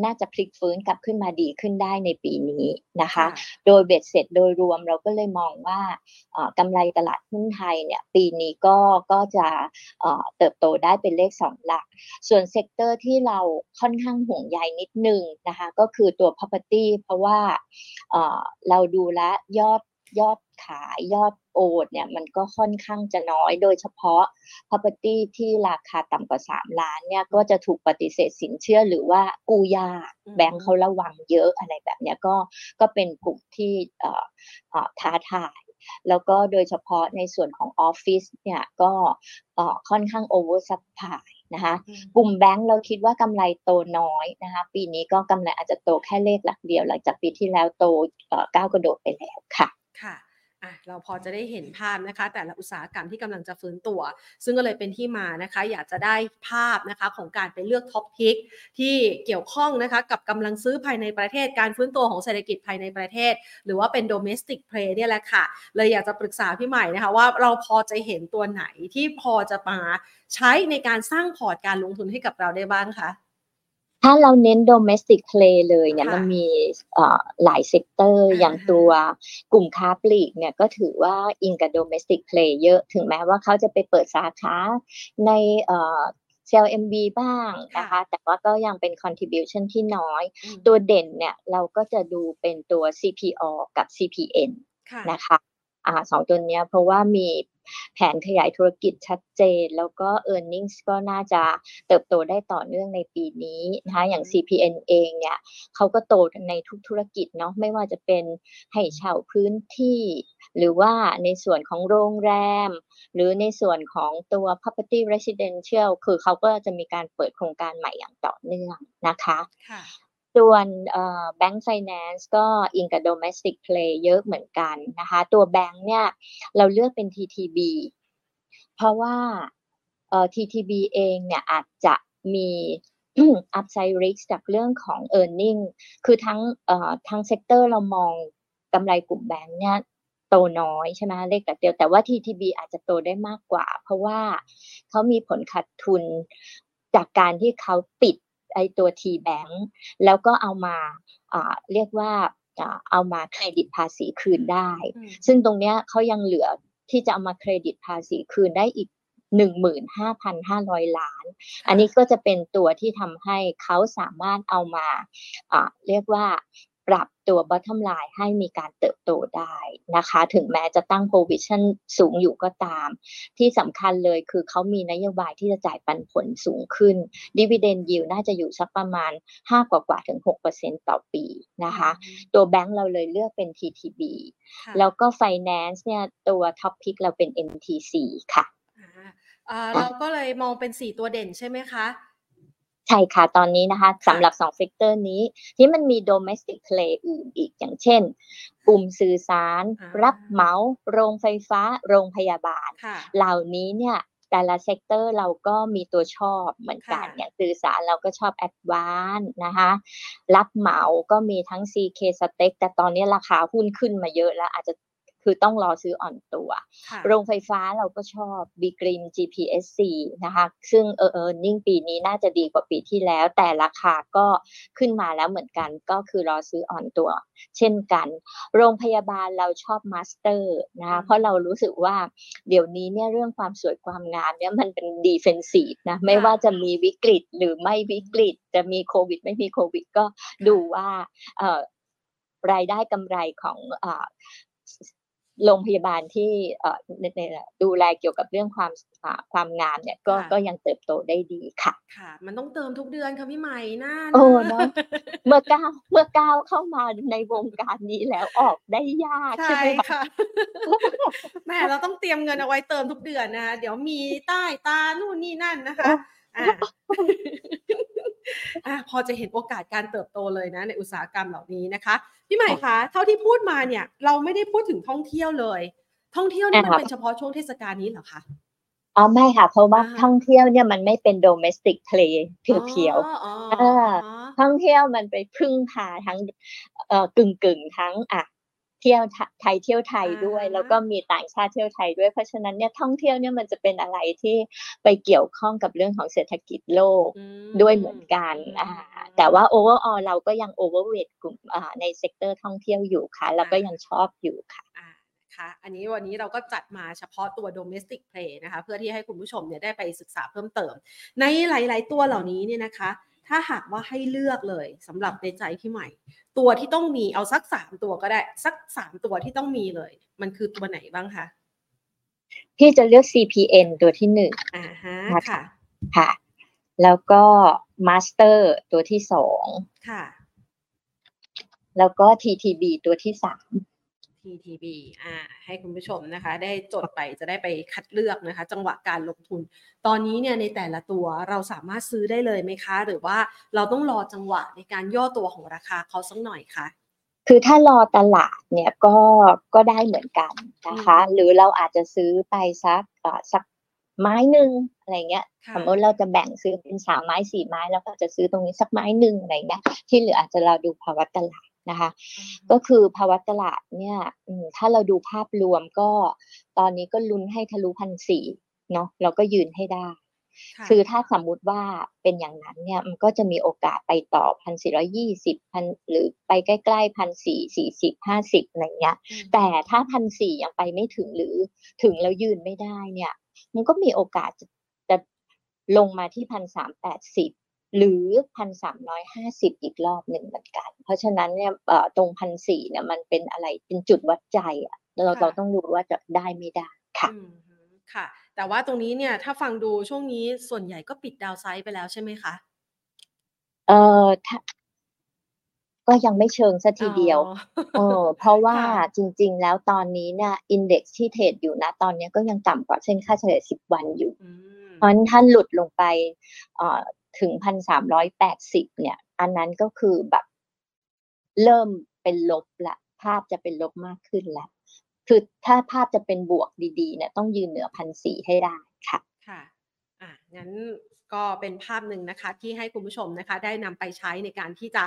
น่าจะพลิกฟื้นกลับขึ้นมาดีขึ้นได้ในปีนี้นะคะ โดยเบ็ดเสร็จโดยรวมเราก็เลยมองว่ากำไรตลาดหุ้นไทยเนี่ยปีนี้ก็ก็จะเติบโตได้เป็นเลขสองหลัก ส่วน sector ที่เราค่อนข้างห่วงใยนิดนึงนะคะ ก็คือตัว property เพราะว่าเราดูแล้วยอด ยอดขายยอดโอนเนี่ยมันก็ค่อนข้างจะน้อยโดยเฉพาะ property ที่ราคาต่ำกว่า 3 ล้านเนี่ยก็จะถูกปฏิเสธสินเชื่อหรือว่ากู้ยากแบงค์เขาระวังเยอะอะไรแบบนี้ก็ก็เป็นกลุ่มที่ท้าทายแล้วก็โดยเฉพาะในส่วนของออฟฟิศเนี่ยก็ค่อนข้าง oversupply นะคะกลุ่มแบงก์เราคิดว่ากำไรโตน้อยนะคะปีนี้ก็กำไรอาจจะโตแค่เลขหลักเดียว หลังจากปีที่แล้วโตก้าวกระโดดไปแล้วค่ะ ค่ะอะเราพอจะได้เห็นภาพนะคะ แต่ละอุตสาหกรรมที่กำลังจะฟื้นตัว ซึ่งก็เลยเป็นที่มานะคะ อยากจะได้ภาพนะคะของการไปเลือก top pickที่เกี่ยวข้องนะคะกับกำลังซื้อภายในประเทศการฟื้นตัวของเศรษฐกิจภายในประเทศ หรือว่าเป็น domestic play เนี่ยแหละค่ะ เลยอยากจะปรึกษาพี่ใหม่นะคะว่าเราพอจะเห็นตัวไหนที่พอจะมาใช้ในการสร้างพอร์ตการลงทุนให้กับเราได้บ้างคะ ถ้าเราเน้น domestic play เลยเนี่ยมันมีหลาย sector อย่างตัวกลุ่มค้าปลีกเนี่ยก็ถือว่าอิงกับ domestic play เยอะถึงแม้ว่าเขาจะไปเปิดสาขาในเซล MB บ้างนะคะ แต่ว่าก็ยังเป็น contribution ที่น้อย ตัวเด่นเนี่ยเราก็จะดูเป็นตัว CPO กับ CPN นะคะอ่าสองตัวเนี้ยเพราะว่ามี แผนขยายธุรกิจชัดเจน แล้วก็ e a r n i n g ก็น่าจะเติบโตได้ต่อเนื่องในปีนี้นะคะอย่าง CPN เองเนี่ยเขาก็โตในทุกธุรกิจเนาะไม่ว่าจะเป็นให้เช่าพื้นที่ หรือว่าในส่วนของโรงแรม หรือในส่วนของตัว property residential คือเขาก็จะมีการเปิดโครงการใหม่อย่างต่อเนื่องนะคะ ส่วนแบงก์ไฟแนนซ์ก็อิงกับ domestic play เยอะเหมือนกันนะคะ ตัวแบงก์เนี่ยเราเลือกเป็น TTB เพราะว่า TTB เองเนี่ยอาจจะมี upside risk จากเรื่องของ e a r n i n g คือทั้งทั้ง sector เรามองกำไรกลุ่มแบงก์เนี่ยโตน้อยใช่ไหมเลขหลักเดียวแต่ว่า TTB อาจจะโตได้มากกว่า เพราะว่าเขามีผลขาดทุนจากการที่เขาปิด ไอตัว T Bank แล้วก็เอามาเรียกว่าเอามาเครดิตภาษีคืนได้ ซึ่งตรงเนี้ยเขายังเหลือที่จะเอามาเครดิตภาษีคืนได้อีก15,500 ล้าน อันนี้ก็จะเป็นตัวที่ทำให้เขาสามารถเอามาเรียกว่า ปรับตัว bottom line ให้มีการเติบโตได้นะคะ ถึงแม้จะตั้ง provision สูงอยู่ก็ตาม ที่สำคัญเลยคือเขามีนโยบายที่จะจ่ายปันผลสูงขึ้น dividend yield น่าจะอยู่สักประมาณ 5 กว่ากว่าถึง 6%ต่อปีนะคะ ตัวแบงก์เราเลยเลือกเป็น TTB แล้วก็ finance เนี่ยตัว top pick เราเป็น MTC ค่ะ เราก็เลยมองเป็น 4 ตัวเด่นใช่ไหมคะ ใช่ค่ะ ตอนนี้นะคะสำหรับสอง sector นี้ ที่มันมี domestic play อื่นอีกอย่างเช่น กลุ่มสื่อสาร รับเหมาโรงไฟฟ้า โรงพยาบาล เหล่านี้เนี่ยแต่ละ sector เราก็มีตัวชอบเหมือนกันอย่างสื่อสารเราก็ชอบ ADVANC นะคะรับเหมาก็มีทั้ง CK s t e c แต่ตอนนี้ราคาหุ้นขึ้นมาเยอะแล้วอาจจะ คือต้องรอซื้ออ่อนตัว โรงไฟฟ้าเราก็ชอบ B.Grimm GPSC นะคะซึ่งเออ earning ปีนี้น่าจะดีกว่าปีที่แล้ว แต่ราคาก็ขึ้นมาแล้วเหมือนกันก็คือรอซื้ออ่อนตัว เช่นกัน โรงพยาบาลเราชอบ MASTER นะคะเพราะเรารู้สึกว่าเดี๋ยวนี้เนี่ยเรื่องความสวยความงามเนี่ยมันเป็น defensive นะไม่ว่าจะมีวิกฤตหรือไม่วิกฤต จะมีโควิด ไม่มีโควิด ก็ดูว่ารายได้กำไรของ โรงพยาบาลที่ดูแลเกี่ยวกับเรื่องความความงามเนี่ยก็ก็ยังเติบโตได้ดีค่ะ ค่ะ มันต้องเติมทุกเดือนค่ะพี่ใหม่น่าโอ้เนาะเมื่อก้าวเมื่อก้าวเข้ามาในวงการนี้แล้วออกได้ยากใช่ไหมคะแม่เราต้องเตรียมเงินเอาไว้เติมทุกเดือนนะคะเดี๋ยวมีใต้ตานู่นนี่นั่นนะคะ อ่าพอจะเห็นโอกาสการเติบโตเลยนะในอุตสาหกรรมเหล่านี้นะคะ พี่ใหม่คะเท่าที่พูดมาเนี่ย เราไม่ได้พูดถึงท่องเที่ยวเลย ท่องเที่ยวนี่มันอ่าเป็นเฉพาะช่วงเทศกาลนี้เหรอคะอ๋อไม่ค่ะ เพราะว่าอ่าท่องเที่ยวเนี่ยมันไม่เป็น domestic play เพียวอ๋ออ๋อๆอ่าท่องเที่ยวมันไปพึ่งพาทั้งเอ่อกึ่งกึ่งๆทั้งอะ เที่ยวไทไทยเที่ยวไทยด้วย แล้วก็มีต่างชาติเที่ยวไทยด้วยเพราะฉะนั้นเนี่ยท่องเที่ยวเนี่ยมันจะเป็นอะไรที่ไปเกี่ยวข้องกับเรื่องของเศรษฐกิจโลกอืมด้วยเหมือนกันอ่าแต่ว่า overall เราก็ยัง overweight กลุ่มอ่าใน sector ท่องเที่ยวอยู่ค่ะ แล้วก็ยังชอบอยู่ค่ะอ่านะคะอันนี้วันนี้เราก็จัดมาเฉพาะตัว domestic play นะคะ เพื่อที่ให้คุณผู้ชมเนี่ยได้ไปศึกษาเพิ่มเติม ในหลาย ๆ ตัวเหล่านี้เนี่ยนะคะ ถ้าหากว่าให้เลือกเลยสำหรับในใจพี่ใหม่ ตัวที่ต้องมีเอาสักสามตัวก็ได้ สักสามตัวที่ต้องมีเลย มันคือตัวไหนบ้างคะพี่จะเลือก CPN ตัวที่หนึ่งอ่าฮะนะคะค่ะค่ะ แล้วก็ Master ตัวที่สองค่ะ แล้วก็ TTB ตัวที่สาม TTB อ่าให้คุณผู้ชมนะคะ ได้จดไปจะได้ไปคัดเลือกนะคะ จังหวะการลงทุน ตอนนี้เนี่ยในแต่ละตัวเราสามารถซื้อได้เลยไหมคะ หรือว่าเราต้องรอจังหวะในการย่อตัวของราคาเขาสักหน่อยคะคือถ้ารอตลาดเนี่ยก็ก็ได้เหมือนกันนะคะอืมหรือเราอาจจะซื้อไปสักเอ่อสักไม้หนึ่งอะไรเงี้ยค่ะสมมติเราจะแบ่งซื้อเป็นสามไม้สี่ไม้ แล้วก็จะซื้อตรงนี้สักไม้หนึ่งอะไรเงี้ยที่เหลืออาจจะเราดูภาวะตลาด นะคะ ก็คือภาวะตลาดเนี่ยอืมถ้าเราดูภาพรวมก็ตอนนี้ก็ลุ้นให้ทะลุพันสี่เนาะเราก็ยืนให้ได้ค่ะคือถ้าสมมุติว่าเป็นอย่างนั้นเนี่ยมันก็จะมีโอกาสไปต่อพันสี่ร้อยี่สิบพันหรือไปใกล้ๆพันสี่สี่สิบห้าสิบอะไรเงี้ยอืมแต่ถ้าพันสี่ยังไปไม่ถึงหรือถึงแล้วยืนไม่ได้เนี่ย มันก็มีโอกาสจะจะลงมาที่พันสามแปดสิบ หรือพันสามร้อยห้าสิบอีกรอบหนึ่งเหมือนกัน เพราะฉะนั้นเนี่ยเอ่อตรงพันสี่เนี่ยมันเป็นอะไรเป็นจุดวัดใจอะเราเราต้องรู้ว่าจะได้ไม่ได้ค่ะอืมค่ะ แต่ว่าตรงนี้เนี่ยถ้าฟังดูช่วงนี้ส่วนใหญ่ก็ปิดดาวไซด์ไปแล้วใช่ไหมคะเออถ้าก็ยังไม่เชิงสัทีเดียวอ๋อเออเพราะว่าค่ะจริง ๆ แล้วตอนนี้เนี่ยอินเด็กซ์ที่เทรดอยู่นะตอนเนี้ยก็ยังต่ำกว่าเส้นค่าเฉลี่ย10 วันอยู่อืมเพราะฉะนั้นถ้าหลุดลงไปเอ่อ ถึงพันสามร้อยแปดสิบเนี่ย อันนั้นก็คือแบบเริ่มเป็นลบละ ภาพจะเป็นลบมากขึ้นละ คือถ้าภาพจะเป็นบวกดีๆเนี่ยต้องยืนเหนือพันสี่ให้ได้ค่ะ ค่ะอะงั้นก็เป็นภาพหนึ่งนะคะ ที่ให้คุณผู้ชมนะคะ ได้นำไปใช้ในการที่จะ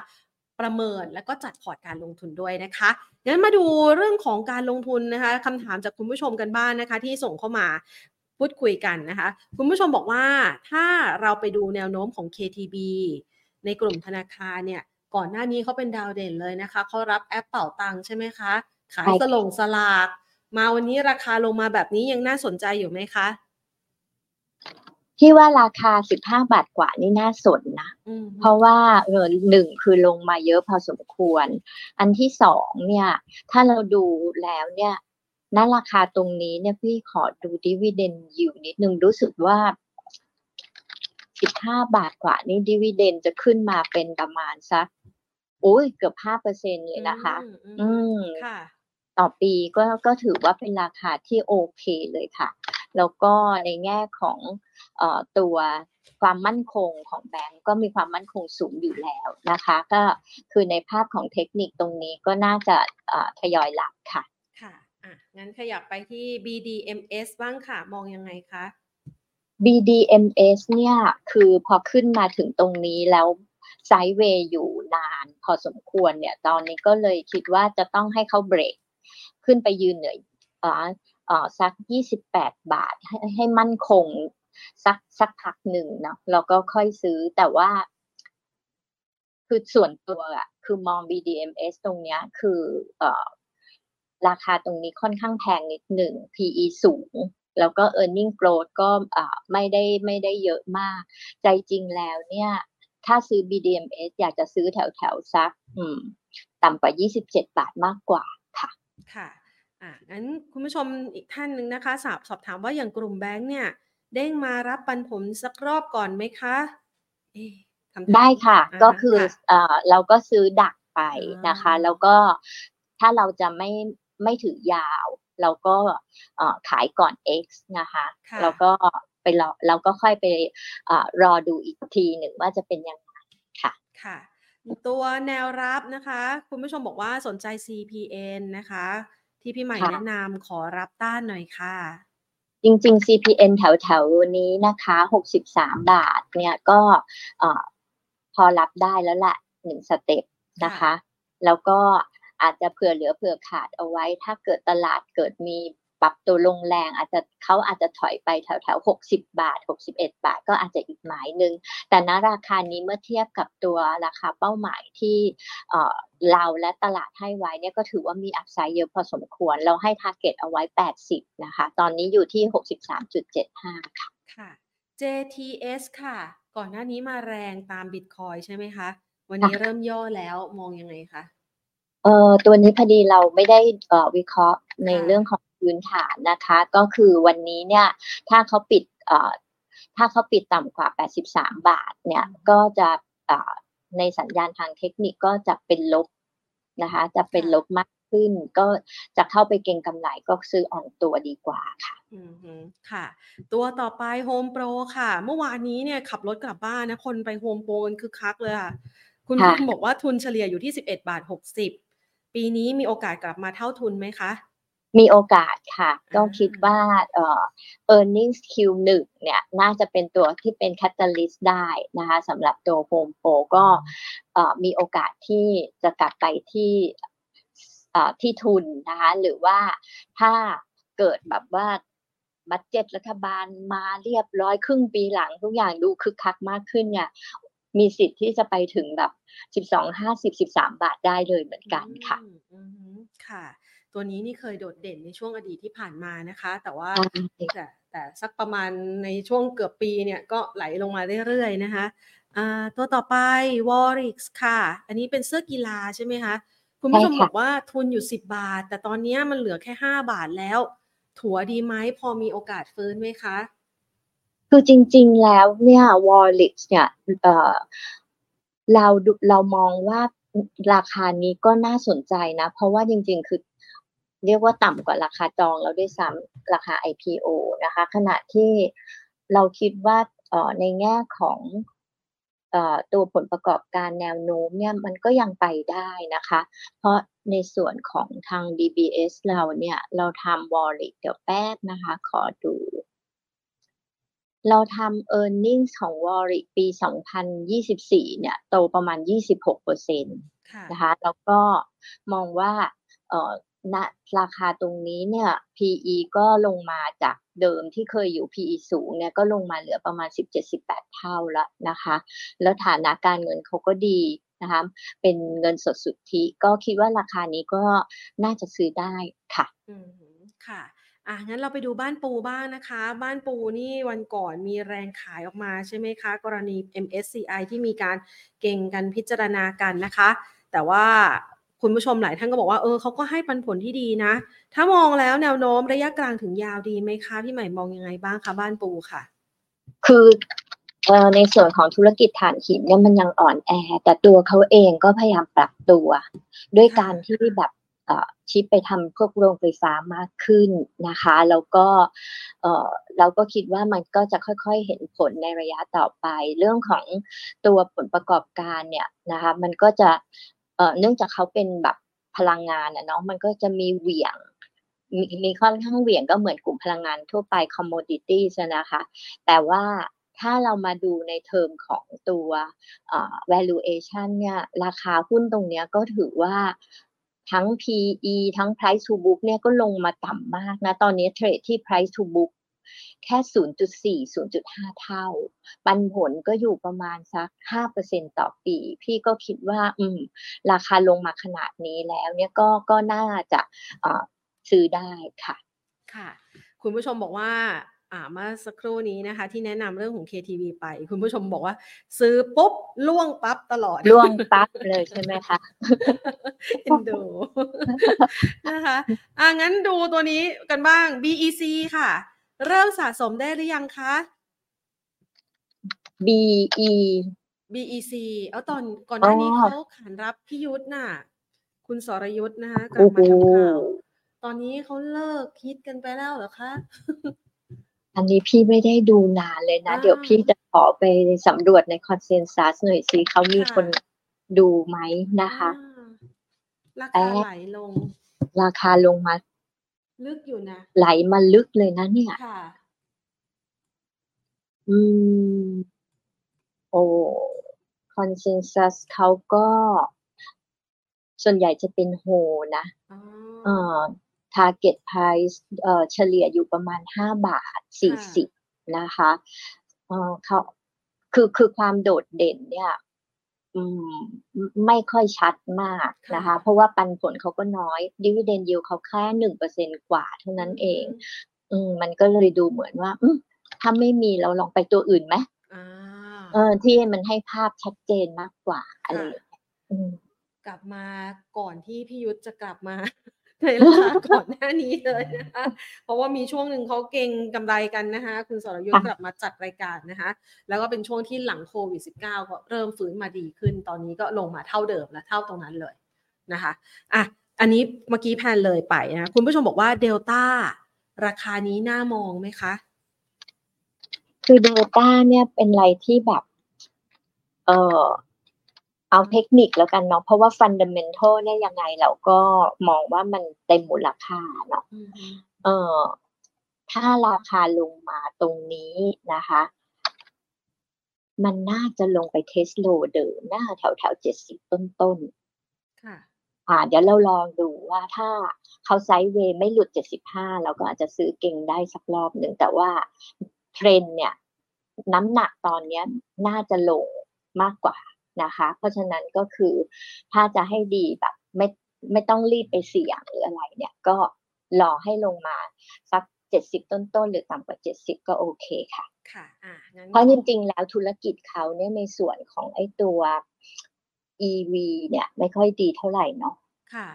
ประเมินแล้วก็จัดพอร์ตการลงทุนด้วยนะคะงั้นมาดูเรื่องของการลงทุนนะคะคำถามจากคุณผู้ชมกันบ้างนนะคะ ที่ส่งเข้ามา พูดคุยกันนะคะ คุณผู้ชมบอกว่าถ้าเราไปดูแนวโน้มของ KTB ในกลุ่มธนาคารเนี่ย ก่อนหน้านี้เขาเป็นดาวเด่นเลยนะคะ เขารับแอปเป่าตังค์ใช่ไหมคะ ขายใช่สค่ะลงสลาก มาวันนี้ราคาลงมาแบบนี้ยังน่าสนใจอยู่ไหมคะ ที่ว่าราคาสิบห้าบาทกว่านี่น่าสนนะอืมเพราะว่าเออหนึ่งคือลงมาเยอะพอสมควร อันที่สองเนี่ย ถ้าเราดูแล้วเนี่ย ณราคาตรงนี้เนี่ยพี่ขอดูดิวิเดนอยู่นิดนึงรู้สึกว่าสิบห้าบาทกว่านี่ดิวิเดนจะขึ้นมาเป็นประมาณสักโอ้ยเกือบห้าเปอร์เซ็นเลยนะคะ อืมอือืมมค่ะ ต่อปีก็ก็ถือว่าเป็นราคาที่โอเคเลยค่ะ แล้วก็ในแง่ของเอ่อตัวความมั่นคงของแบงก์ก็มีความมั่นคงสูงอยู่แล้วนะคะ ก็คือในภาพของเทคนิคตรงนี้ก็น่าจะเอ่อทยอยหลับค่ะค่ะ อะงั้นขยับไปที่ BDMs บ้างค่ะ มองยังไงคะ BDMs เนี่ยคือพอขึ้นมาถึงตรงนี้แล้วไซด์เวย์อยู่นานพอสมควรเนี่ยตอนนี้ก็เลยคิดว่าจะต้องให้เขาเบรก ขึ้นไปยืนเหนืออออ่อสัก 28 บาทให้ให้มั่นคงสักสักพักหนึ่งเนาะแล้วก็ค่อยซื้อแต่ว่า คือส่วนตัวอะคือมอง BDMs ตรงเนี้ยคือเอ่อ ราคาตรงนี้ค่อนข้างแพงนิดหนึ่ง PE สูง แล้วก็ e a r n i n g growth ก็อ่าไม่ได้ไม่ได้เยอะมาก ใจจริงแล้วเนี่ย ถ้าซื้อ BDMs อยากจะซื้อแถวแถวๆสักอืมต่ำกว่า 27 บาทมากกว่าค่ะ ค่ะอะงั้นคุณผู้ชมอีกท่านหนึ่งนะคะ สอบสอบถามว่าอย่างกลุ่มแบงค์เนี่ย เด้งมารับปันผลสักรอบก่อนไหมคะเอ๊ะคำถามได้ค่ะาก็คือค่ะเอ่อเราก็ซื้อดักไปนะคะอ่าแล้วก็ถ้าเราจะไม่ ไม่ถือยาว เราก็เอ่อขายก่อน X นะคะค่ะแล้วก็ไปรอเราก็ค่อยไปเอ่อรอดูอีกทีหนึ่งว่าจะเป็นยังไงค่ะค่ะ ตัวแนวรับนะคะ คุณผู้ชมบอกว่าสนใจ CPN นะคะ ที่พี่ใหม่ค่ะแนะนำขอรับต้านหน่อยค่ะจริงๆ CPN แถวๆ นี้นะคะ 63 บาทเนี่ยก็เอ่อพอรับได้แล้วแหละหนึ่งสเต็ปนะคะ แล้วก็ อาจจะเผื่อเหลือเผื่อขาดเอาไว้ ถ้าเกิดตลาดเกิดมีปรับตัวลงแรงอาจจะเขาอาจจะถอยไปแถวๆ60บาท61บาท ก็อาจจะอีกหมายหนึ่งแต่ณราคานี้เมื่อเทียบกับตัวราคาเป้าหมายที่เอ่อเราและตลาดให้ไว้เนี่ยก็ถือว่ามี upside เยอะพอสมควร เราให้ target เอาไว้ 80 นะคะ ตอนนี้อยู่ที่ 63.75 ค่ะค่ะ JTS ค่ะ ก่อนหน้านี้มาแรงตามบิตคอยน์ใช่ไหมคะ วันนี้ค่ะเริ่มย่อแล้วมองยังไงคะ เอ่อตัวนี้พอดีเราไม่ได้เอ่อวิเคราะห์ในค่ะเรื่องของพื้นฐานนะคะ ก็คือวันนี้เนี่ยถ้าเขาปิดเอ่อถ้าเขาปิดต่ำกว่า 83 บาทเนี่ยก็จะเอ่อในสัญญาณทางเทคนิคก็จะเป็นลบนะคะ จะเป็นลบมากขึ้น ก็จะเข้าไปเก็งกำไรก็ซื้ออ่อนตัวดีกว่าค่ะอืมฮึค่ะ ตัวต่อไป Home Pro ค่ะ เมื่อวานนี้เนี่ยขับรถกลับบ้านนะ คนไป Home Pro กันคึกคักเลยค่ะ คุณค่ะคุณบอกว่าทุนเฉลี่ยอยู่ที่ 11 บาท 60 ปีนี้มีโอกาสกลับมาเท่าทุนไหมคะ มีโอกาสค่ะ ก็อ่าคิดว่าเอ่อ earnings Q1 เนี่ยน่าจะเป็นตัวที่เป็น catalyst ได้นะคะสำหรับตัว Home Pro ก็เอ่อมีโอกาสที่จะกลับไปที่เอ่อที่ทุนนะคะหรือว่าถ้าเกิดแบบว่าบัตเจ็ตรัฐบาลมาเรียบร้อยครึ่งปีหลังทุกอย่างดูคึกคักมากขึ้นเนี่ย มีสิทธิ์ที่จะไปถึงแบบ12 50 13บาทได้เลยเหมือนกันค่ะอืมอืมฮึค่ะ ตัวนี้นี่เคยโดดเด่นในช่วงอดีตที่ผ่านมานะคะ แต่ว่าใช่แต่แต่สักประมาณในช่วงเกือบปีเนี่ยก็ไหลลงมาเรื่อยๆนะคะอ่าตัวต่อไป w a r i x ค่ะ อันนี้เป็นเสื้อกีฬาใช่ไหมคะคุณผู้ชมใช่บค่ะอกว่าทุนอยู่ 10 บาท แต่ตอนเนี้ยมันเหลือแค่ 5 บาทแล้ว ถัวดีไหมพอมีโอกาสฟื้นไหมคะ คือจริง ๆ แล้วเนี่ยวอลลิชเนี่ยเอ่อเราดูเรามองว่าราคานี้ก็น่าสนใจนะ เพราะว่าจริง ๆ คือเรียกว่าต่ำกว่าราคาจองแล้วด้วยซ้ำราคา IPO นะคะ ขณะที่เราคิดว่าในแง่ของอตัวผลประกอบการแนวโน้มเนี่ยมันก็ยังไปได้นะคะ เพราะในส่วนของทาง DBS เราเนี่ย เราทำ wallet เดี๋ยวแป๊บนะคะ ขอดู เราทำ e a r n i n g ของ Warwick ปี 2024 เนี่ยโตประมาณ 26เปอร์เซ็นต์ค่ะนะคะ แล้วก็มองว่าเอ่อณราคาตรงนี้เนี่ย PE ก็ลงมาจากเดิมที่เคยอยู่ PE สูงเนี่ยก็ลงมาเหลือประมาณ 17-18 เท่าแล้วนะคะ แล้วฐานะการเงินเขาก็ดีนะคะ เป็นเงินสดสุทธิก็คิดว่าราคานี้ก็น่าจะซื้อได้ค่ะอืมฮึค่ะ อะงั้นเราไปดูบ้านปูบ้างนะคะ บ้านปูนี่วันก่อนมีแรงขายออกมาใช่ไหมคะ กรณี MSCI ที่มีการเก่งกันพิจารณากันนะคะ แต่ว่าคุณผู้ชมหลายท่านก็บอกว่าเออเขาก็ให้ปันผลที่ดีนะ ถ้ามองแล้วแนวโน้มระยะกลางถึงยาวดีไหมคะ พี่ใหม่มองยังไงบ้างคะบ้านปูค่ะ คือในส่วนของธุรกิจถ่านหินเนี่ยมันยังอ่อนแอ แต่ตัวเขาเองก็พยายามปรับตัว ด้วยการที่แบบ เอ่อชิปไปทำพวกโรงไฟฟ้ามากขึ้นนะคะ แล้วก็เราก็คิดว่ามันก็จะค่อยๆเห็นผลในระยะต่อไป เรื่องของตัวผลประกอบการเนี่ยนะคะ มันก็จะเนื่องจากเขาเป็นแบบพลังงานอะเนาะมันก็จะมีเหวี่ยงมีมีค่อนข้างเหวี่ยงก็เหมือนกลุ่มพลังงานทั่วไป commodities นะคะ แต่ว่าถ้าเรามาดูในเทอมของตัว valuation เนี่ย ราคาหุ้นตรงเนี้ยก็ถือว่า ทั้ง PE ทั้ง price to book เนี่ยก็ลงมาต่ำมากนะ ตอนนี้เทรดที่ price to book แค่ 0.4 0.5 เท่า ปันผลก็อยู่ประมาณสัก 5%ต่อปี พี่ก็คิดว่า อืม ราคาลงมาขนาดนี้แล้วเนี่ยก็ก็น่าจะซื้อได้ค่ะ ค่ะ คุณผู้ชมบอกว่า เมื่อสักครู่นี้นะคะ ที่แนะนำเรื่องของ KTV ไป คุณผู้ชมบอกว่า ซื้อปุ๊บล่วงปั๊บตลอดล่วงปั๊บเลยใช่ไหมคะเอ็นดูนะคะอ่างั้นดูตัวนี้กันบ้าง BEC ค่ะ เริ่มสะสมได้หรือยังคะ BE BEC เอาตอนก่อนหน้านี้อ๋อเขาขานรับพี่ยุทธน่ะ คุณสรยุทธนะคะกลับมาทำข่าวตอนนี้เขาเลิกคิดกันไปแล้วเหรอคะ อันนี้พี่ไม่ได้ดูนานเลยนะอ่าเดี๋ยวพี่จะขอไปสำรวจในคอนเซนแซสหน่อยสิเขามีค่ะคนดูไหมนะคะอ่าราแป๊คาบไหลลง ราคาลงมา ลึกอยู่นะ ไหลมาลึกเลยนะเนี่ยค่ะอืม โอ้คอนเซนแซสเขาก็ ส่วนใหญ่จะเป็นโฮนะอ๋อเอ่อ target price เอ่อเฉลี่ยอยู่ประมาณห้าบาทสี่สิบนะคะเอ่อเขาคือคือความโดดเด่นเนี่ยอืมไม่ค่อยชัดมากนะคะ เพราะว่าปันผลเขาก็น้อยดิว i เดนยิวเขาแค่หนึ่งเปอร์เซ็นกว่าเท่านั้นเอง อืมมันก็เลยดูเหมือนว่าอืมถ้าไม่มีเราลองไปตัวอื่นไหมอ่าเออที่มันให้ภาพชัดเจนมากกว่าอะไรอย่างเงี้ยอืมกลับมาก่อนที่พี่ยุทธจะกลับมา ในราคาก่อนหน้านี้เลยนะคะเพราะว่ามีช่วงหนึ่งเขาเก่งกำไรกันนะคะ คุณสรยุทธ์กลับมาจัดรายการนะคะ แล้วก็เป็นช่วงที่หลังโควิด -19 ก็เริ่มฟื้นมาดีขึ้น ตอนนี้ก็ลงมาเท่าเดิมแล้วเท่าตรงนั้นเลยนะคะอะอันนี้เมื่อกี้แพนเลยไปนะคุณผู้ชมบอกว่าเดลต้าราคานี้น่ามองไหมคะ คือเดลต้าเนี่ยเป็นอะไรที่แบบ เออ เอาเทคนิคแล้วกันเนาะเพราะว่า fundamental เนี่ยยังไงเราก็มองว่ามันเต็มมูลค่าเนาะอืมฮึเออถ้าราคาลงมาตรงนี้นะคะ มันน่าจะลงไป test low เดิมน่าแถวแถวเจ็ดสิบต้นๆค่ะอ่าเดี๋ยวเราลองดูว่าถ้าเขา sideway ไม่หลุด75เราก็อาจจะซื้อเก็งได้สักรอบหนึ่งแต่ว่าเทรนด์เนี่ย น้ำหนักตอนเนี้ยน่าจะลงมากกว่า นะคะ เพราะฉะนั้นก็คือถ้าจะให้ดีแบบไม่ไม่ต้องรีบไปเสี่ยงหรืออะไรเนี่ยก็รอให้ลงมาสัก70ต้นๆหรือต่ำกว่า70ก็โอเคค่ะค่ะอ่างั้นเพราะจริงๆ แล้วธุรกิจเขาเนี่ยในส่วนของไอ้ตัว EV เนี่ยไม่ค่อยดีเท่าไหร่เนาะค่ะ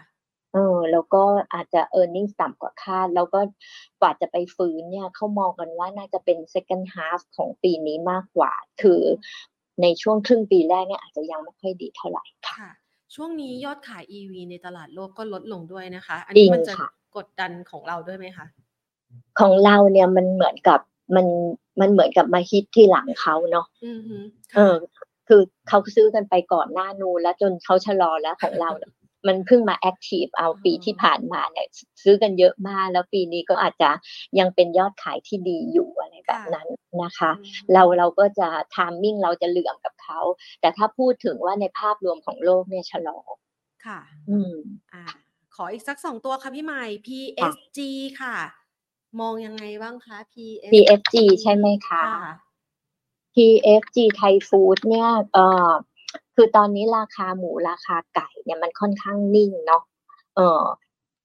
เออแล้วก็อาจจะ e a r n i n g ต่ำกว่าคาด แล้วก็กว่าจะไปฟื้นเนี่ยเขามองกันว่าน่าจะเป็น second half ของปีนี้มากกว่า คือ ในช่วงครึ่งปีแรกเนี่ยอาจจะยังไม่ค่อยดีเท่าไหร่ค่ะค่ะช่วงนี้ยอดขาย EV ในตลาดโลกก็ลดลงด้วยนะคะ อันนี้จริงมันจะค่ะกดดันของเราด้วยไหมคะ ของเราเนี่ยมันเหมือนกับมันมันเหมือนกับมาฮิตที่หลังเขาเนาะอือฮึเออ คือเขาซื้อกันไปก่อนหน้านูนแล้วจนเขาชะลอแล้วของเราเนี่ยมันเพิ่งมา active เอาปีที่ผ่านมาเนี่ยซื้อกันเยอะมาก แล้วปีนี้ก็อาจจะยังเป็นยอดขายที่ดีอยู่อะไร แบบนั้นนะคะอืมเราเราก็จะ timing เราจะเหลื่อมกับเขา แต่ถ้าพูดถึงว่าในภาพรวมของโลกเนี่ยชะลอค่ะ อืมอ่าขออีกสักสองตัวค่ะพี่ใหม่ PSG ค่ะ มองยังไงบ้างคะ PSG PFG ใช่ไหมคะค่ะ PFG ไทยฟู้ดเนี่ยเอ่อคือตอนนี้ราคาหมูราคาไก่เนี่ยมันค่อนข้างนิ่งเนาะเออ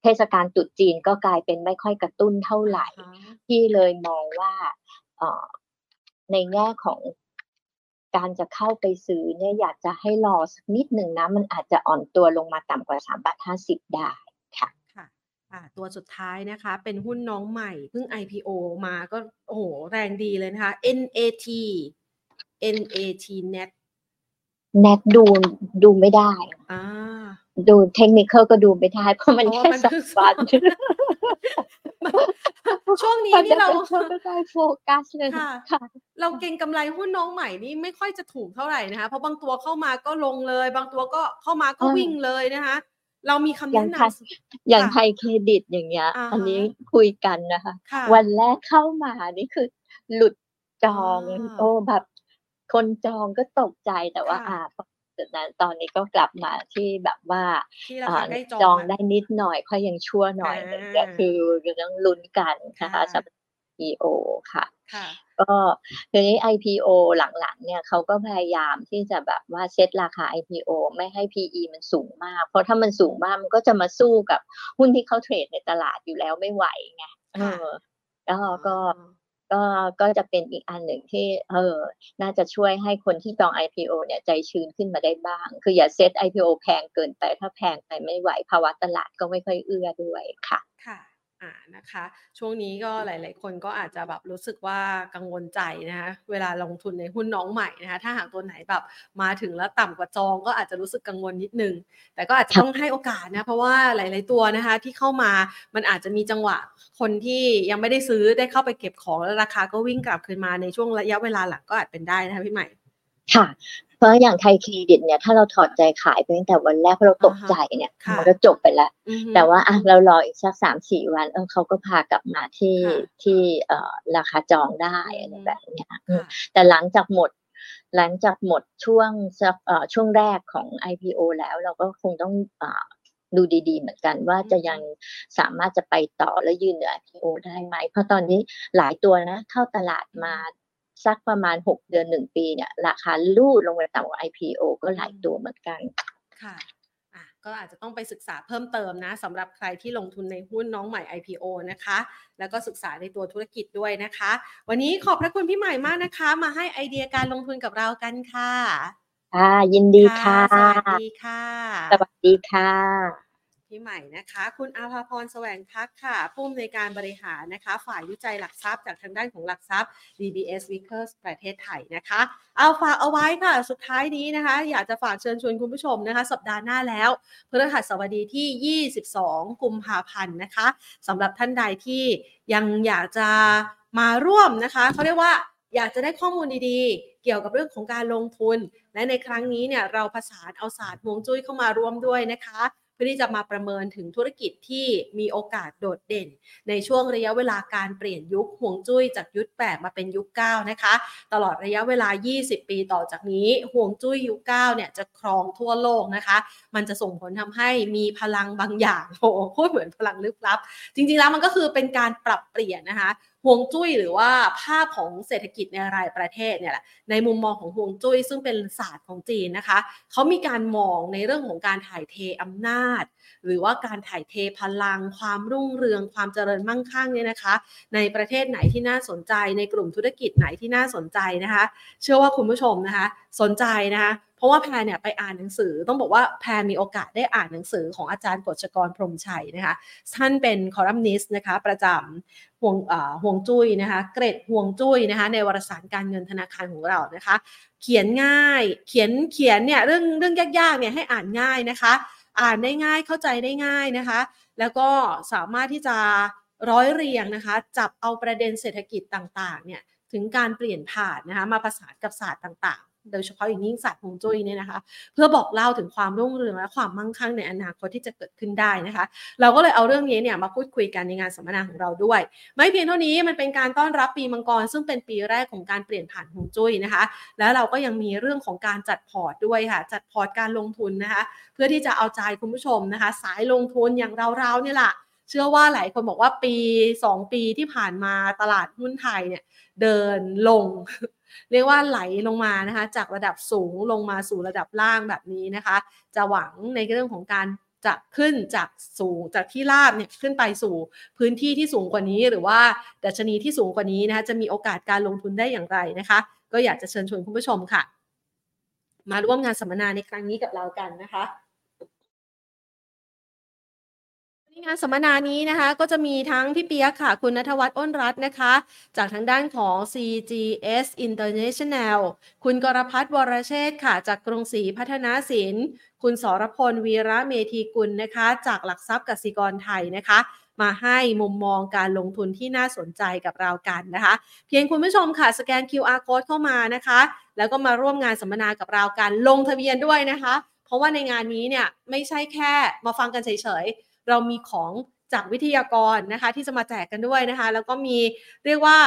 เทศกาลตรุษจีนก็กลายเป็นไม่ค่อยกระตุ้นเท่าไหร่อ่าฮะที่เลยมองว่าเอ่อ ในแง่ของการจะเข้าไปซื้อเนี่ยอยากจะให้รอสักนิดหนึ่งนะ มันอาจจะอ่อนตัวลงมาต่ำกว่าสามบาทห้าสิบได้ค่ะค่ะอ่าตัวสุดท้ายนะคะ เป็นหุ้นน้องใหม่เพิ่ง IPO มาก็โอ้โหแรงดีเลยนะคะ NAT NAT Net แนทดูดูไม่ได้อ่าดูเทคนิคก็ดูไม่ได้ เพราะมันเพราะแค่ว่ามันสองคือวัน ช่วงนี้มันนี่เราเขาก็ได้โฟกัสเลยค่ะค่ะเราเก็งกำไรหุ้นน้องใหม่นี่ไม่ค่อยจะถูกเท่าไหร่นะคะเพราะบางตัวเข้ามาก็ลงเลย บางตัวก็เข้ามาก็อ่าวิ่งเลยนะคะเรามีคำอย่าแนะงนไทยอย่างค่ะไทยเครดิตอย่างเงี้ยอ่าฮะอันนี้คุยกันนะคะำค่ะวันแรกเข้ามานี่คือ หลุดจองอ่าโอ้แบบ คนจองก็ตกใจแต่ว่าค่ะอ่าพอ จากนั้นตอนนี้ก็กลับมาที่แบบว่าที่ราอ่าคาใกล้จองจองอะได้นิดหน่อยค่อยยังชั่วหน่อยหนึ่งอ่าก็คือต้องลุ้นกันนะคะค่ะสำหรับ IPO ค่ะค่ะก็ทีนี้ IPO หลังๆ เนี่ยเขาก็พยายามที่จะแบบว่าเซตราคา IPO ไม่ให้ PE มันสูงมาก เพราะถ้ามันสูงมากมันก็จะมาสู้กับหุ้นที่เขาเทรดในตลาดอยู่แล้วไม่ไหวไงเอค่ะอแล้วก็ ก็ก็จะเป็นอีกอันหนึ่งที่เออน่าจะช่วยให้คนที่จอง IPO เนี่ยใจชื้นขึ้นมาได้บ้าง คืออย่าเซต IPO แพงเกินไปถ้าแพงไปไม่ไหวภาวะตลาดก็ไม่ค่อยเอื้อด้วยค่ะค่ะ อ่านะคะ ช่วงนี้ก็หลาย ๆ คนก็อาจจะแบบรู้สึกว่ากังวลใจนะคะเวลาลงทุนในหุ้นน้องใหม่นะคะถ้าหากตัวไหนแบบมาถึงแล้วต่ำกว่าจองก็อาจจะรู้สึกกังวลนิดนึง แต่ก็อาจจะค่ะต้องให้โอกาสนะเพราะว่าหลาย ๆ ตัวนะคะที่เข้ามามันอาจจะมีจังหวะคนที่ยังไม่ได้ซื้อได้เข้าไปเก็บของแล้วราคาก็วิ่งกลับคืนมาในช่วงระยะเวลาหลังก็อาจเป็นได้นะคะพี่ใหม่ ค่ะ เพราะอย่างไทยเครดิตเนี่ยถ้าเราถอดใจขายไปตั้งแต่วันแรกเพราะเราตกใจเนี่ยมันก็จบไปแล้ว แต่ว่าอะเรารออีกสักสามสี่วันเออเขาก็พากลับมาที่ที่เอ่อราคาจองได้อะไรแบบเนี้ยแต่หลังจากหมดหลังจากหมดช่วงเอ่อช่วงแรกของ IPO แล้วเราก็คงต้องอ่าดูดีๆ เหมือนกันว่าจะยังสามารถจะไปต่อและยืนเหนือ IPO ได้ไหม เพราะตอนนี้หลายตัวนะ เข้าตลาดมา สักประมาณ 6 เดือน 1 ปีเนี่ยราคาลู่ลงไปต่ำกว่า IPO ก็หลายตัวเหมือนกัน ค่ะก็อาจจะต้องไปศึกษาเพิ่มเติมนะสำหรับใครที่ลงทุนในหุ้นน้องใหม่ IPO นะคะ แล้วก็ศึกษาในตัวธุรกิจด้วยนะคะ วันนี้ขอบพระคุณพี่ใหม่มากนะคะ มาให้ไอเดียการลงทุนกับเรากันค่ะค่ะยินดีค่ะ สวัสดีค่ะ สวัสดีค่ะ พี่ใหม่นะคะ คุณอาภาพรแสวงพักค่ะ ผู้อำนวยการบริหารนะคะ ฝ่ายวิจัยหลักทรัพย์จากทางด้านของหลักทรัพย์ DBS Vickers ประเทศไทยนะคะ เอาฝากเอาไว้ค่ะ สุดท้ายนี้นะคะ อยากจะฝากเชิญชวนคุณผู้ชมนะคะ สัปดาห์หน้าแล้วพฤหัสบดีที่ 22 กุมภาพันธ์นะคะสำหรับท่านใดที่ยังอยากจะมาร่วมนะคะเขาเรียกว่าอยากจะได้ข้อมูลดีๆ เกี่ยวกับเรื่องของการลงทุน และในครั้งนี้เนี่ยเราผสานเอาศาสตร์ฮวงจุ้ยเข้ามาร่วมด้วยนะคะ พื่อที่จะมาประเมินถึงธุรกิจที่มีโอกาสโดดเด่น ในช่วงระยะเวลาการเปลี่ยนยุคห่วงจุ้ยจากยุค 8 มาเป็นยุค 9 นะคะ ตลอดระยะเวลา 20 ปีต่อจากนี้ห่วงจุ้ยยุค 9 เนี่ยจะครองทั่วโลกนะคะ มันจะส่งผลทำให้มีพลังบางอย่างโอ้พูดเหมือนพลังลึกลับ จริงๆแล้วมันก็คือเป็นการปรับเปลี่ยนนะคะ ห่วงจุ้ยหรือว่าภาพของเศรษฐกิจในรายประเทศเนี่ยแหละในมุมมองของห่วงจุ้ยซึ่งเป็นศาสตร์ของจีนนะคะเขามีการมองในเรื่องของการถ่ายเทอำนาจ หรือว่าการถ่ายเทพลัง ความรุ่งเรือง ความเจริญมั่งคั่งเนี่ยนะคะ ในประเทศไหนที่น่าสนใจในกลุ่มธุรกิจไหนที่น่าสนใจนะคะ เชื่อว่าคุณผู้ชมนะคะ สนใจนะคะ ราะว่าแพรเนี่ยไปอ่านหนังสือต้องบอกว่าแพรมีโอกาสได้อ่านหนังสือของอาจารย์กฤษกรพรมชัยนะคะท่านเป็นคอลัมนิสต์นะคะประจำห่วงห่วงจุ้ยนะคะเกรดห่วงจุ้ยนะคะในวารสารการเงินธนาคารของเรานะคะ เขียนง่ายเขียนเขียนเนี่ยเรื่องเรื่องยากๆเนี่ยให้อ่านง่ายนะคะ อ่านได้ง่ายเข้าใจได้ง่ายนะคะ แล้วก็สามารถที่จะร้อยเรียงนะคะ จับเอาประเด็นเศรษฐกิจต่างๆเนี่ยถึงการเปลี่ยนผ่านนะคะมาประสานกับศาสตร์ต่าง โดยเฉพาะอย่างยิ่งศาสตร์ฮวงจุ้ยเนี่ยนะคะ เพื่อบอกเล่าถึงความรุ่งเรืองและความมั่งคั่งในอนาคตที่จะเกิดขึ้นได้นะคะ เราก็เลยเอาเรื่องนี้เนี่ยมาพูดคุยกันในงานสัมมนาของเราด้วย ไม่เพียงเท่านี้มันเป็นการต้อนรับปีมังกร ซึ่งเป็นปีแรกของการเปลี่ยนผ่านฮวงจุ้ยนะคะ แล้วเราก็ยังมีเรื่องของการจัดพอร์ตด้วยค่ะ จัดพอร์ตการลงทุนนะคะ เพื่อที่จะเอาใจคุณผู้ชมนะคะ สายลงทุนอย่างเราๆเนี่ยแหละเชื่อว่าหลายคนบอกว่าปี 2 ปีที่ผ่านมาตลาดหุ้นไทยเนี่ยเดินลง เรียกว่าไหลลงมานะคะ จากระดับสูงลงมาสู่ระดับล่างแบบนี้นะคะ จะหวังในเรื่องของการจะขึ้นจากสูงจากที่ราบเนี่ยขึ้นไปสู่พื้นที่ที่สูงกว่านี้ หรือว่าดัชนีที่สูงกว่านี้นะคะจะมีโอกาสการลงทุนได้อย่างไรนะคะ ก็อยากจะเชิญชวนคุณผู้ชมค่ะ มาร่วมงานสัมมนาในครั้งนี้กับเรากันนะคะ งานสัมมนานี้นะคะก็จะมีทั้งพี่เปียกค่ะ คุณนทวัฒน์อ้นรัตน์นะคะ จากทางด้านของ CGS International คุณกรพัฒน์วรเชษค่ะ จากกรุงศรีพัฒนาสิน คุณสรพลวีระเมธีกุลนะคะ จากหลักทรัพย์กสิกรไทยนะคะมาให้มุมมองการลงทุนที่น่าสนใจกับเรากันนะคะ เพียงคุณผู้ชมค่ะ สแกน QR code เข้ามานะคะ แล้วก็มาร่วมงานสัมมนากับเรากันลงทะเบียนด้วยนะคะ เพราะว่าในงานนี้เนี่ยไม่ใช่แค่มาฟังกันเฉย เรามีของจากวิทยากรนะคะ ที่จะมาแจกกันด้วยนะคะ แล้วก็มีเรียกว่า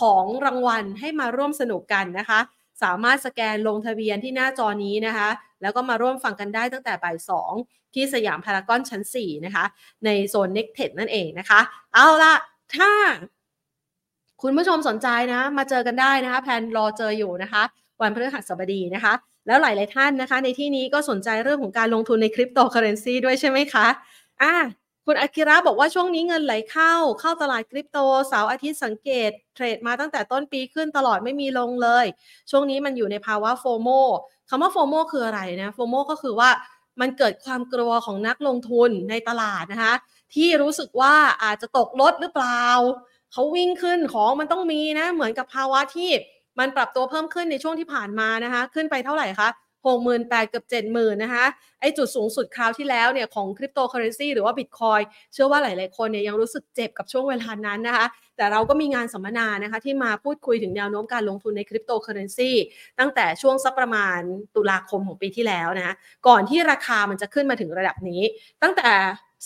ของรางวัลให้มาร่วมสนุกกันนะคะ สามารถสแกนลงทะเบียนที่หน้าจอนี้นะคะ แล้วก็มาร่วมฟังกันได้ตั้งแต่บ่ายสองที่สยามพารากอนชั้น 4 นะคะ ในโซน n e ็ t นั่นเองนะคะ เอาละถ้าคุณผู้ชมสนใจนะ มาเจอกันได้นะคะแพนรอเจออยู่นะคะ วันพฤหัสบดีนะคะ แล้วหลาย ๆ ท่านนะคะ ในที่นี้ก็สนใจเรื่องของการลงทุนในคริปโตเคอเรนซีด้วยใช่ไหมคะ อะคุณอากิระบอกว่าช่วงนี้เงินไหลเข้า เข้าตลาดคริปโตเสาร์อาทิตย์สังเกต เทรดมาตั้งแต่ต้นปีขึ้นตลอดไม่มีลงเลย ช่วงนี้มันอยู่ในภาวะโฟโมคำว่าโฟโมคืออะไรนะโฟโมก็คือว่ามันเกิดความกลัวของนักลงทุนในตลาดนะคะที่รู้สึกว่าอาจจะตกลดหรือเปล่า เขาวิ่งขึ้นของมันต้องมีนะ เหมือนกับภาวะที่มันปรับตัวเพิ่มขึ้นในช่วงที่ผ่านมานะคะ ขึ้นไปเท่าไหร่คะ หกหมื่นแปดเกือบเจ็ดหมื่นนะคะไอ้จุดสูงสุดคราวที่แล้วเนี่ยของคริปโตเคอร์เรนซีหรือว่าบิตคอยน์เชื่อว่าหลาย ๆ คนเนี่ยยังรู้สึกเจ็บกับช่วงเวลานั้นนะคะ แต่เราก็มีงานสัมมนานะคะที่มาพูดคุยถึงแนวโน้มการลงทุนในคริปโตเคอร์เรนซีตั้งแต่ช่วงสักประมาณตุลาคมของปีที่แล้วนะะก่อนที่ราคามันจะขึ้นมาถึงระดับนี้ ตั้งแต่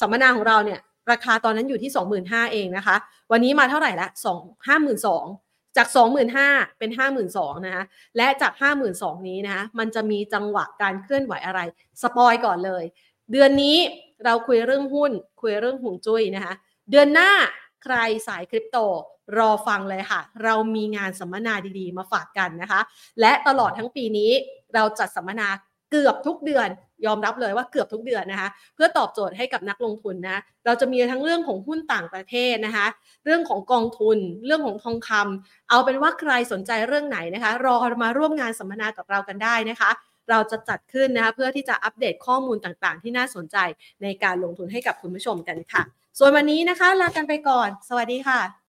สัมมนาของเราเนี่ยราคาตอนนั้นอยู่ที่ 25,000เองนะคะ วันนี้มาเท่าไหร่ละ2 5 2 0 0 จาก 25,000 เป็น 52,000นะคะและจาก 52,000 นี้นะะมันจะมีจังหวะการเคลื่อนไหวอะไร สปอยก่อนเลย เดือนนี้เราคุยเรื่องหุ้น คุยเรื่องห่วงจุ้ยนะคะเดือนหน้าใครสายคริปโตรอฟังเลยค่ะ เรามีงานสัมมนาดีๆ มาฝากกันนะคะ และตลอดทั้งปีนี้เราจัดสัมมนา เกือบทุกเดือน ยอมรับเลยว่าเกือบทุกเดือนนะคะ เพื่อตอบโจทย์ให้กับนักลงทุนนะ เราจะมีทั้งเรื่องของหุ้นต่างประเทศนะคะ เรื่องของกองทุน เรื่องของทองคำเอาเป็นว่าใครสนใจเรื่องไหนนะคะ รอมาร่วมงานสัมมนากับเรากันได้นะคะเราจะจัดขึ้นนะคะเพื่อที่จะอัปเดตข้อมูลต่างๆ ที่น่าสนใจในการลงทุนให้กับคุณผู้ชมกันค่ะ ส่วนวันนี้นะคะลากันไปก่อน สวัสดีค่ะ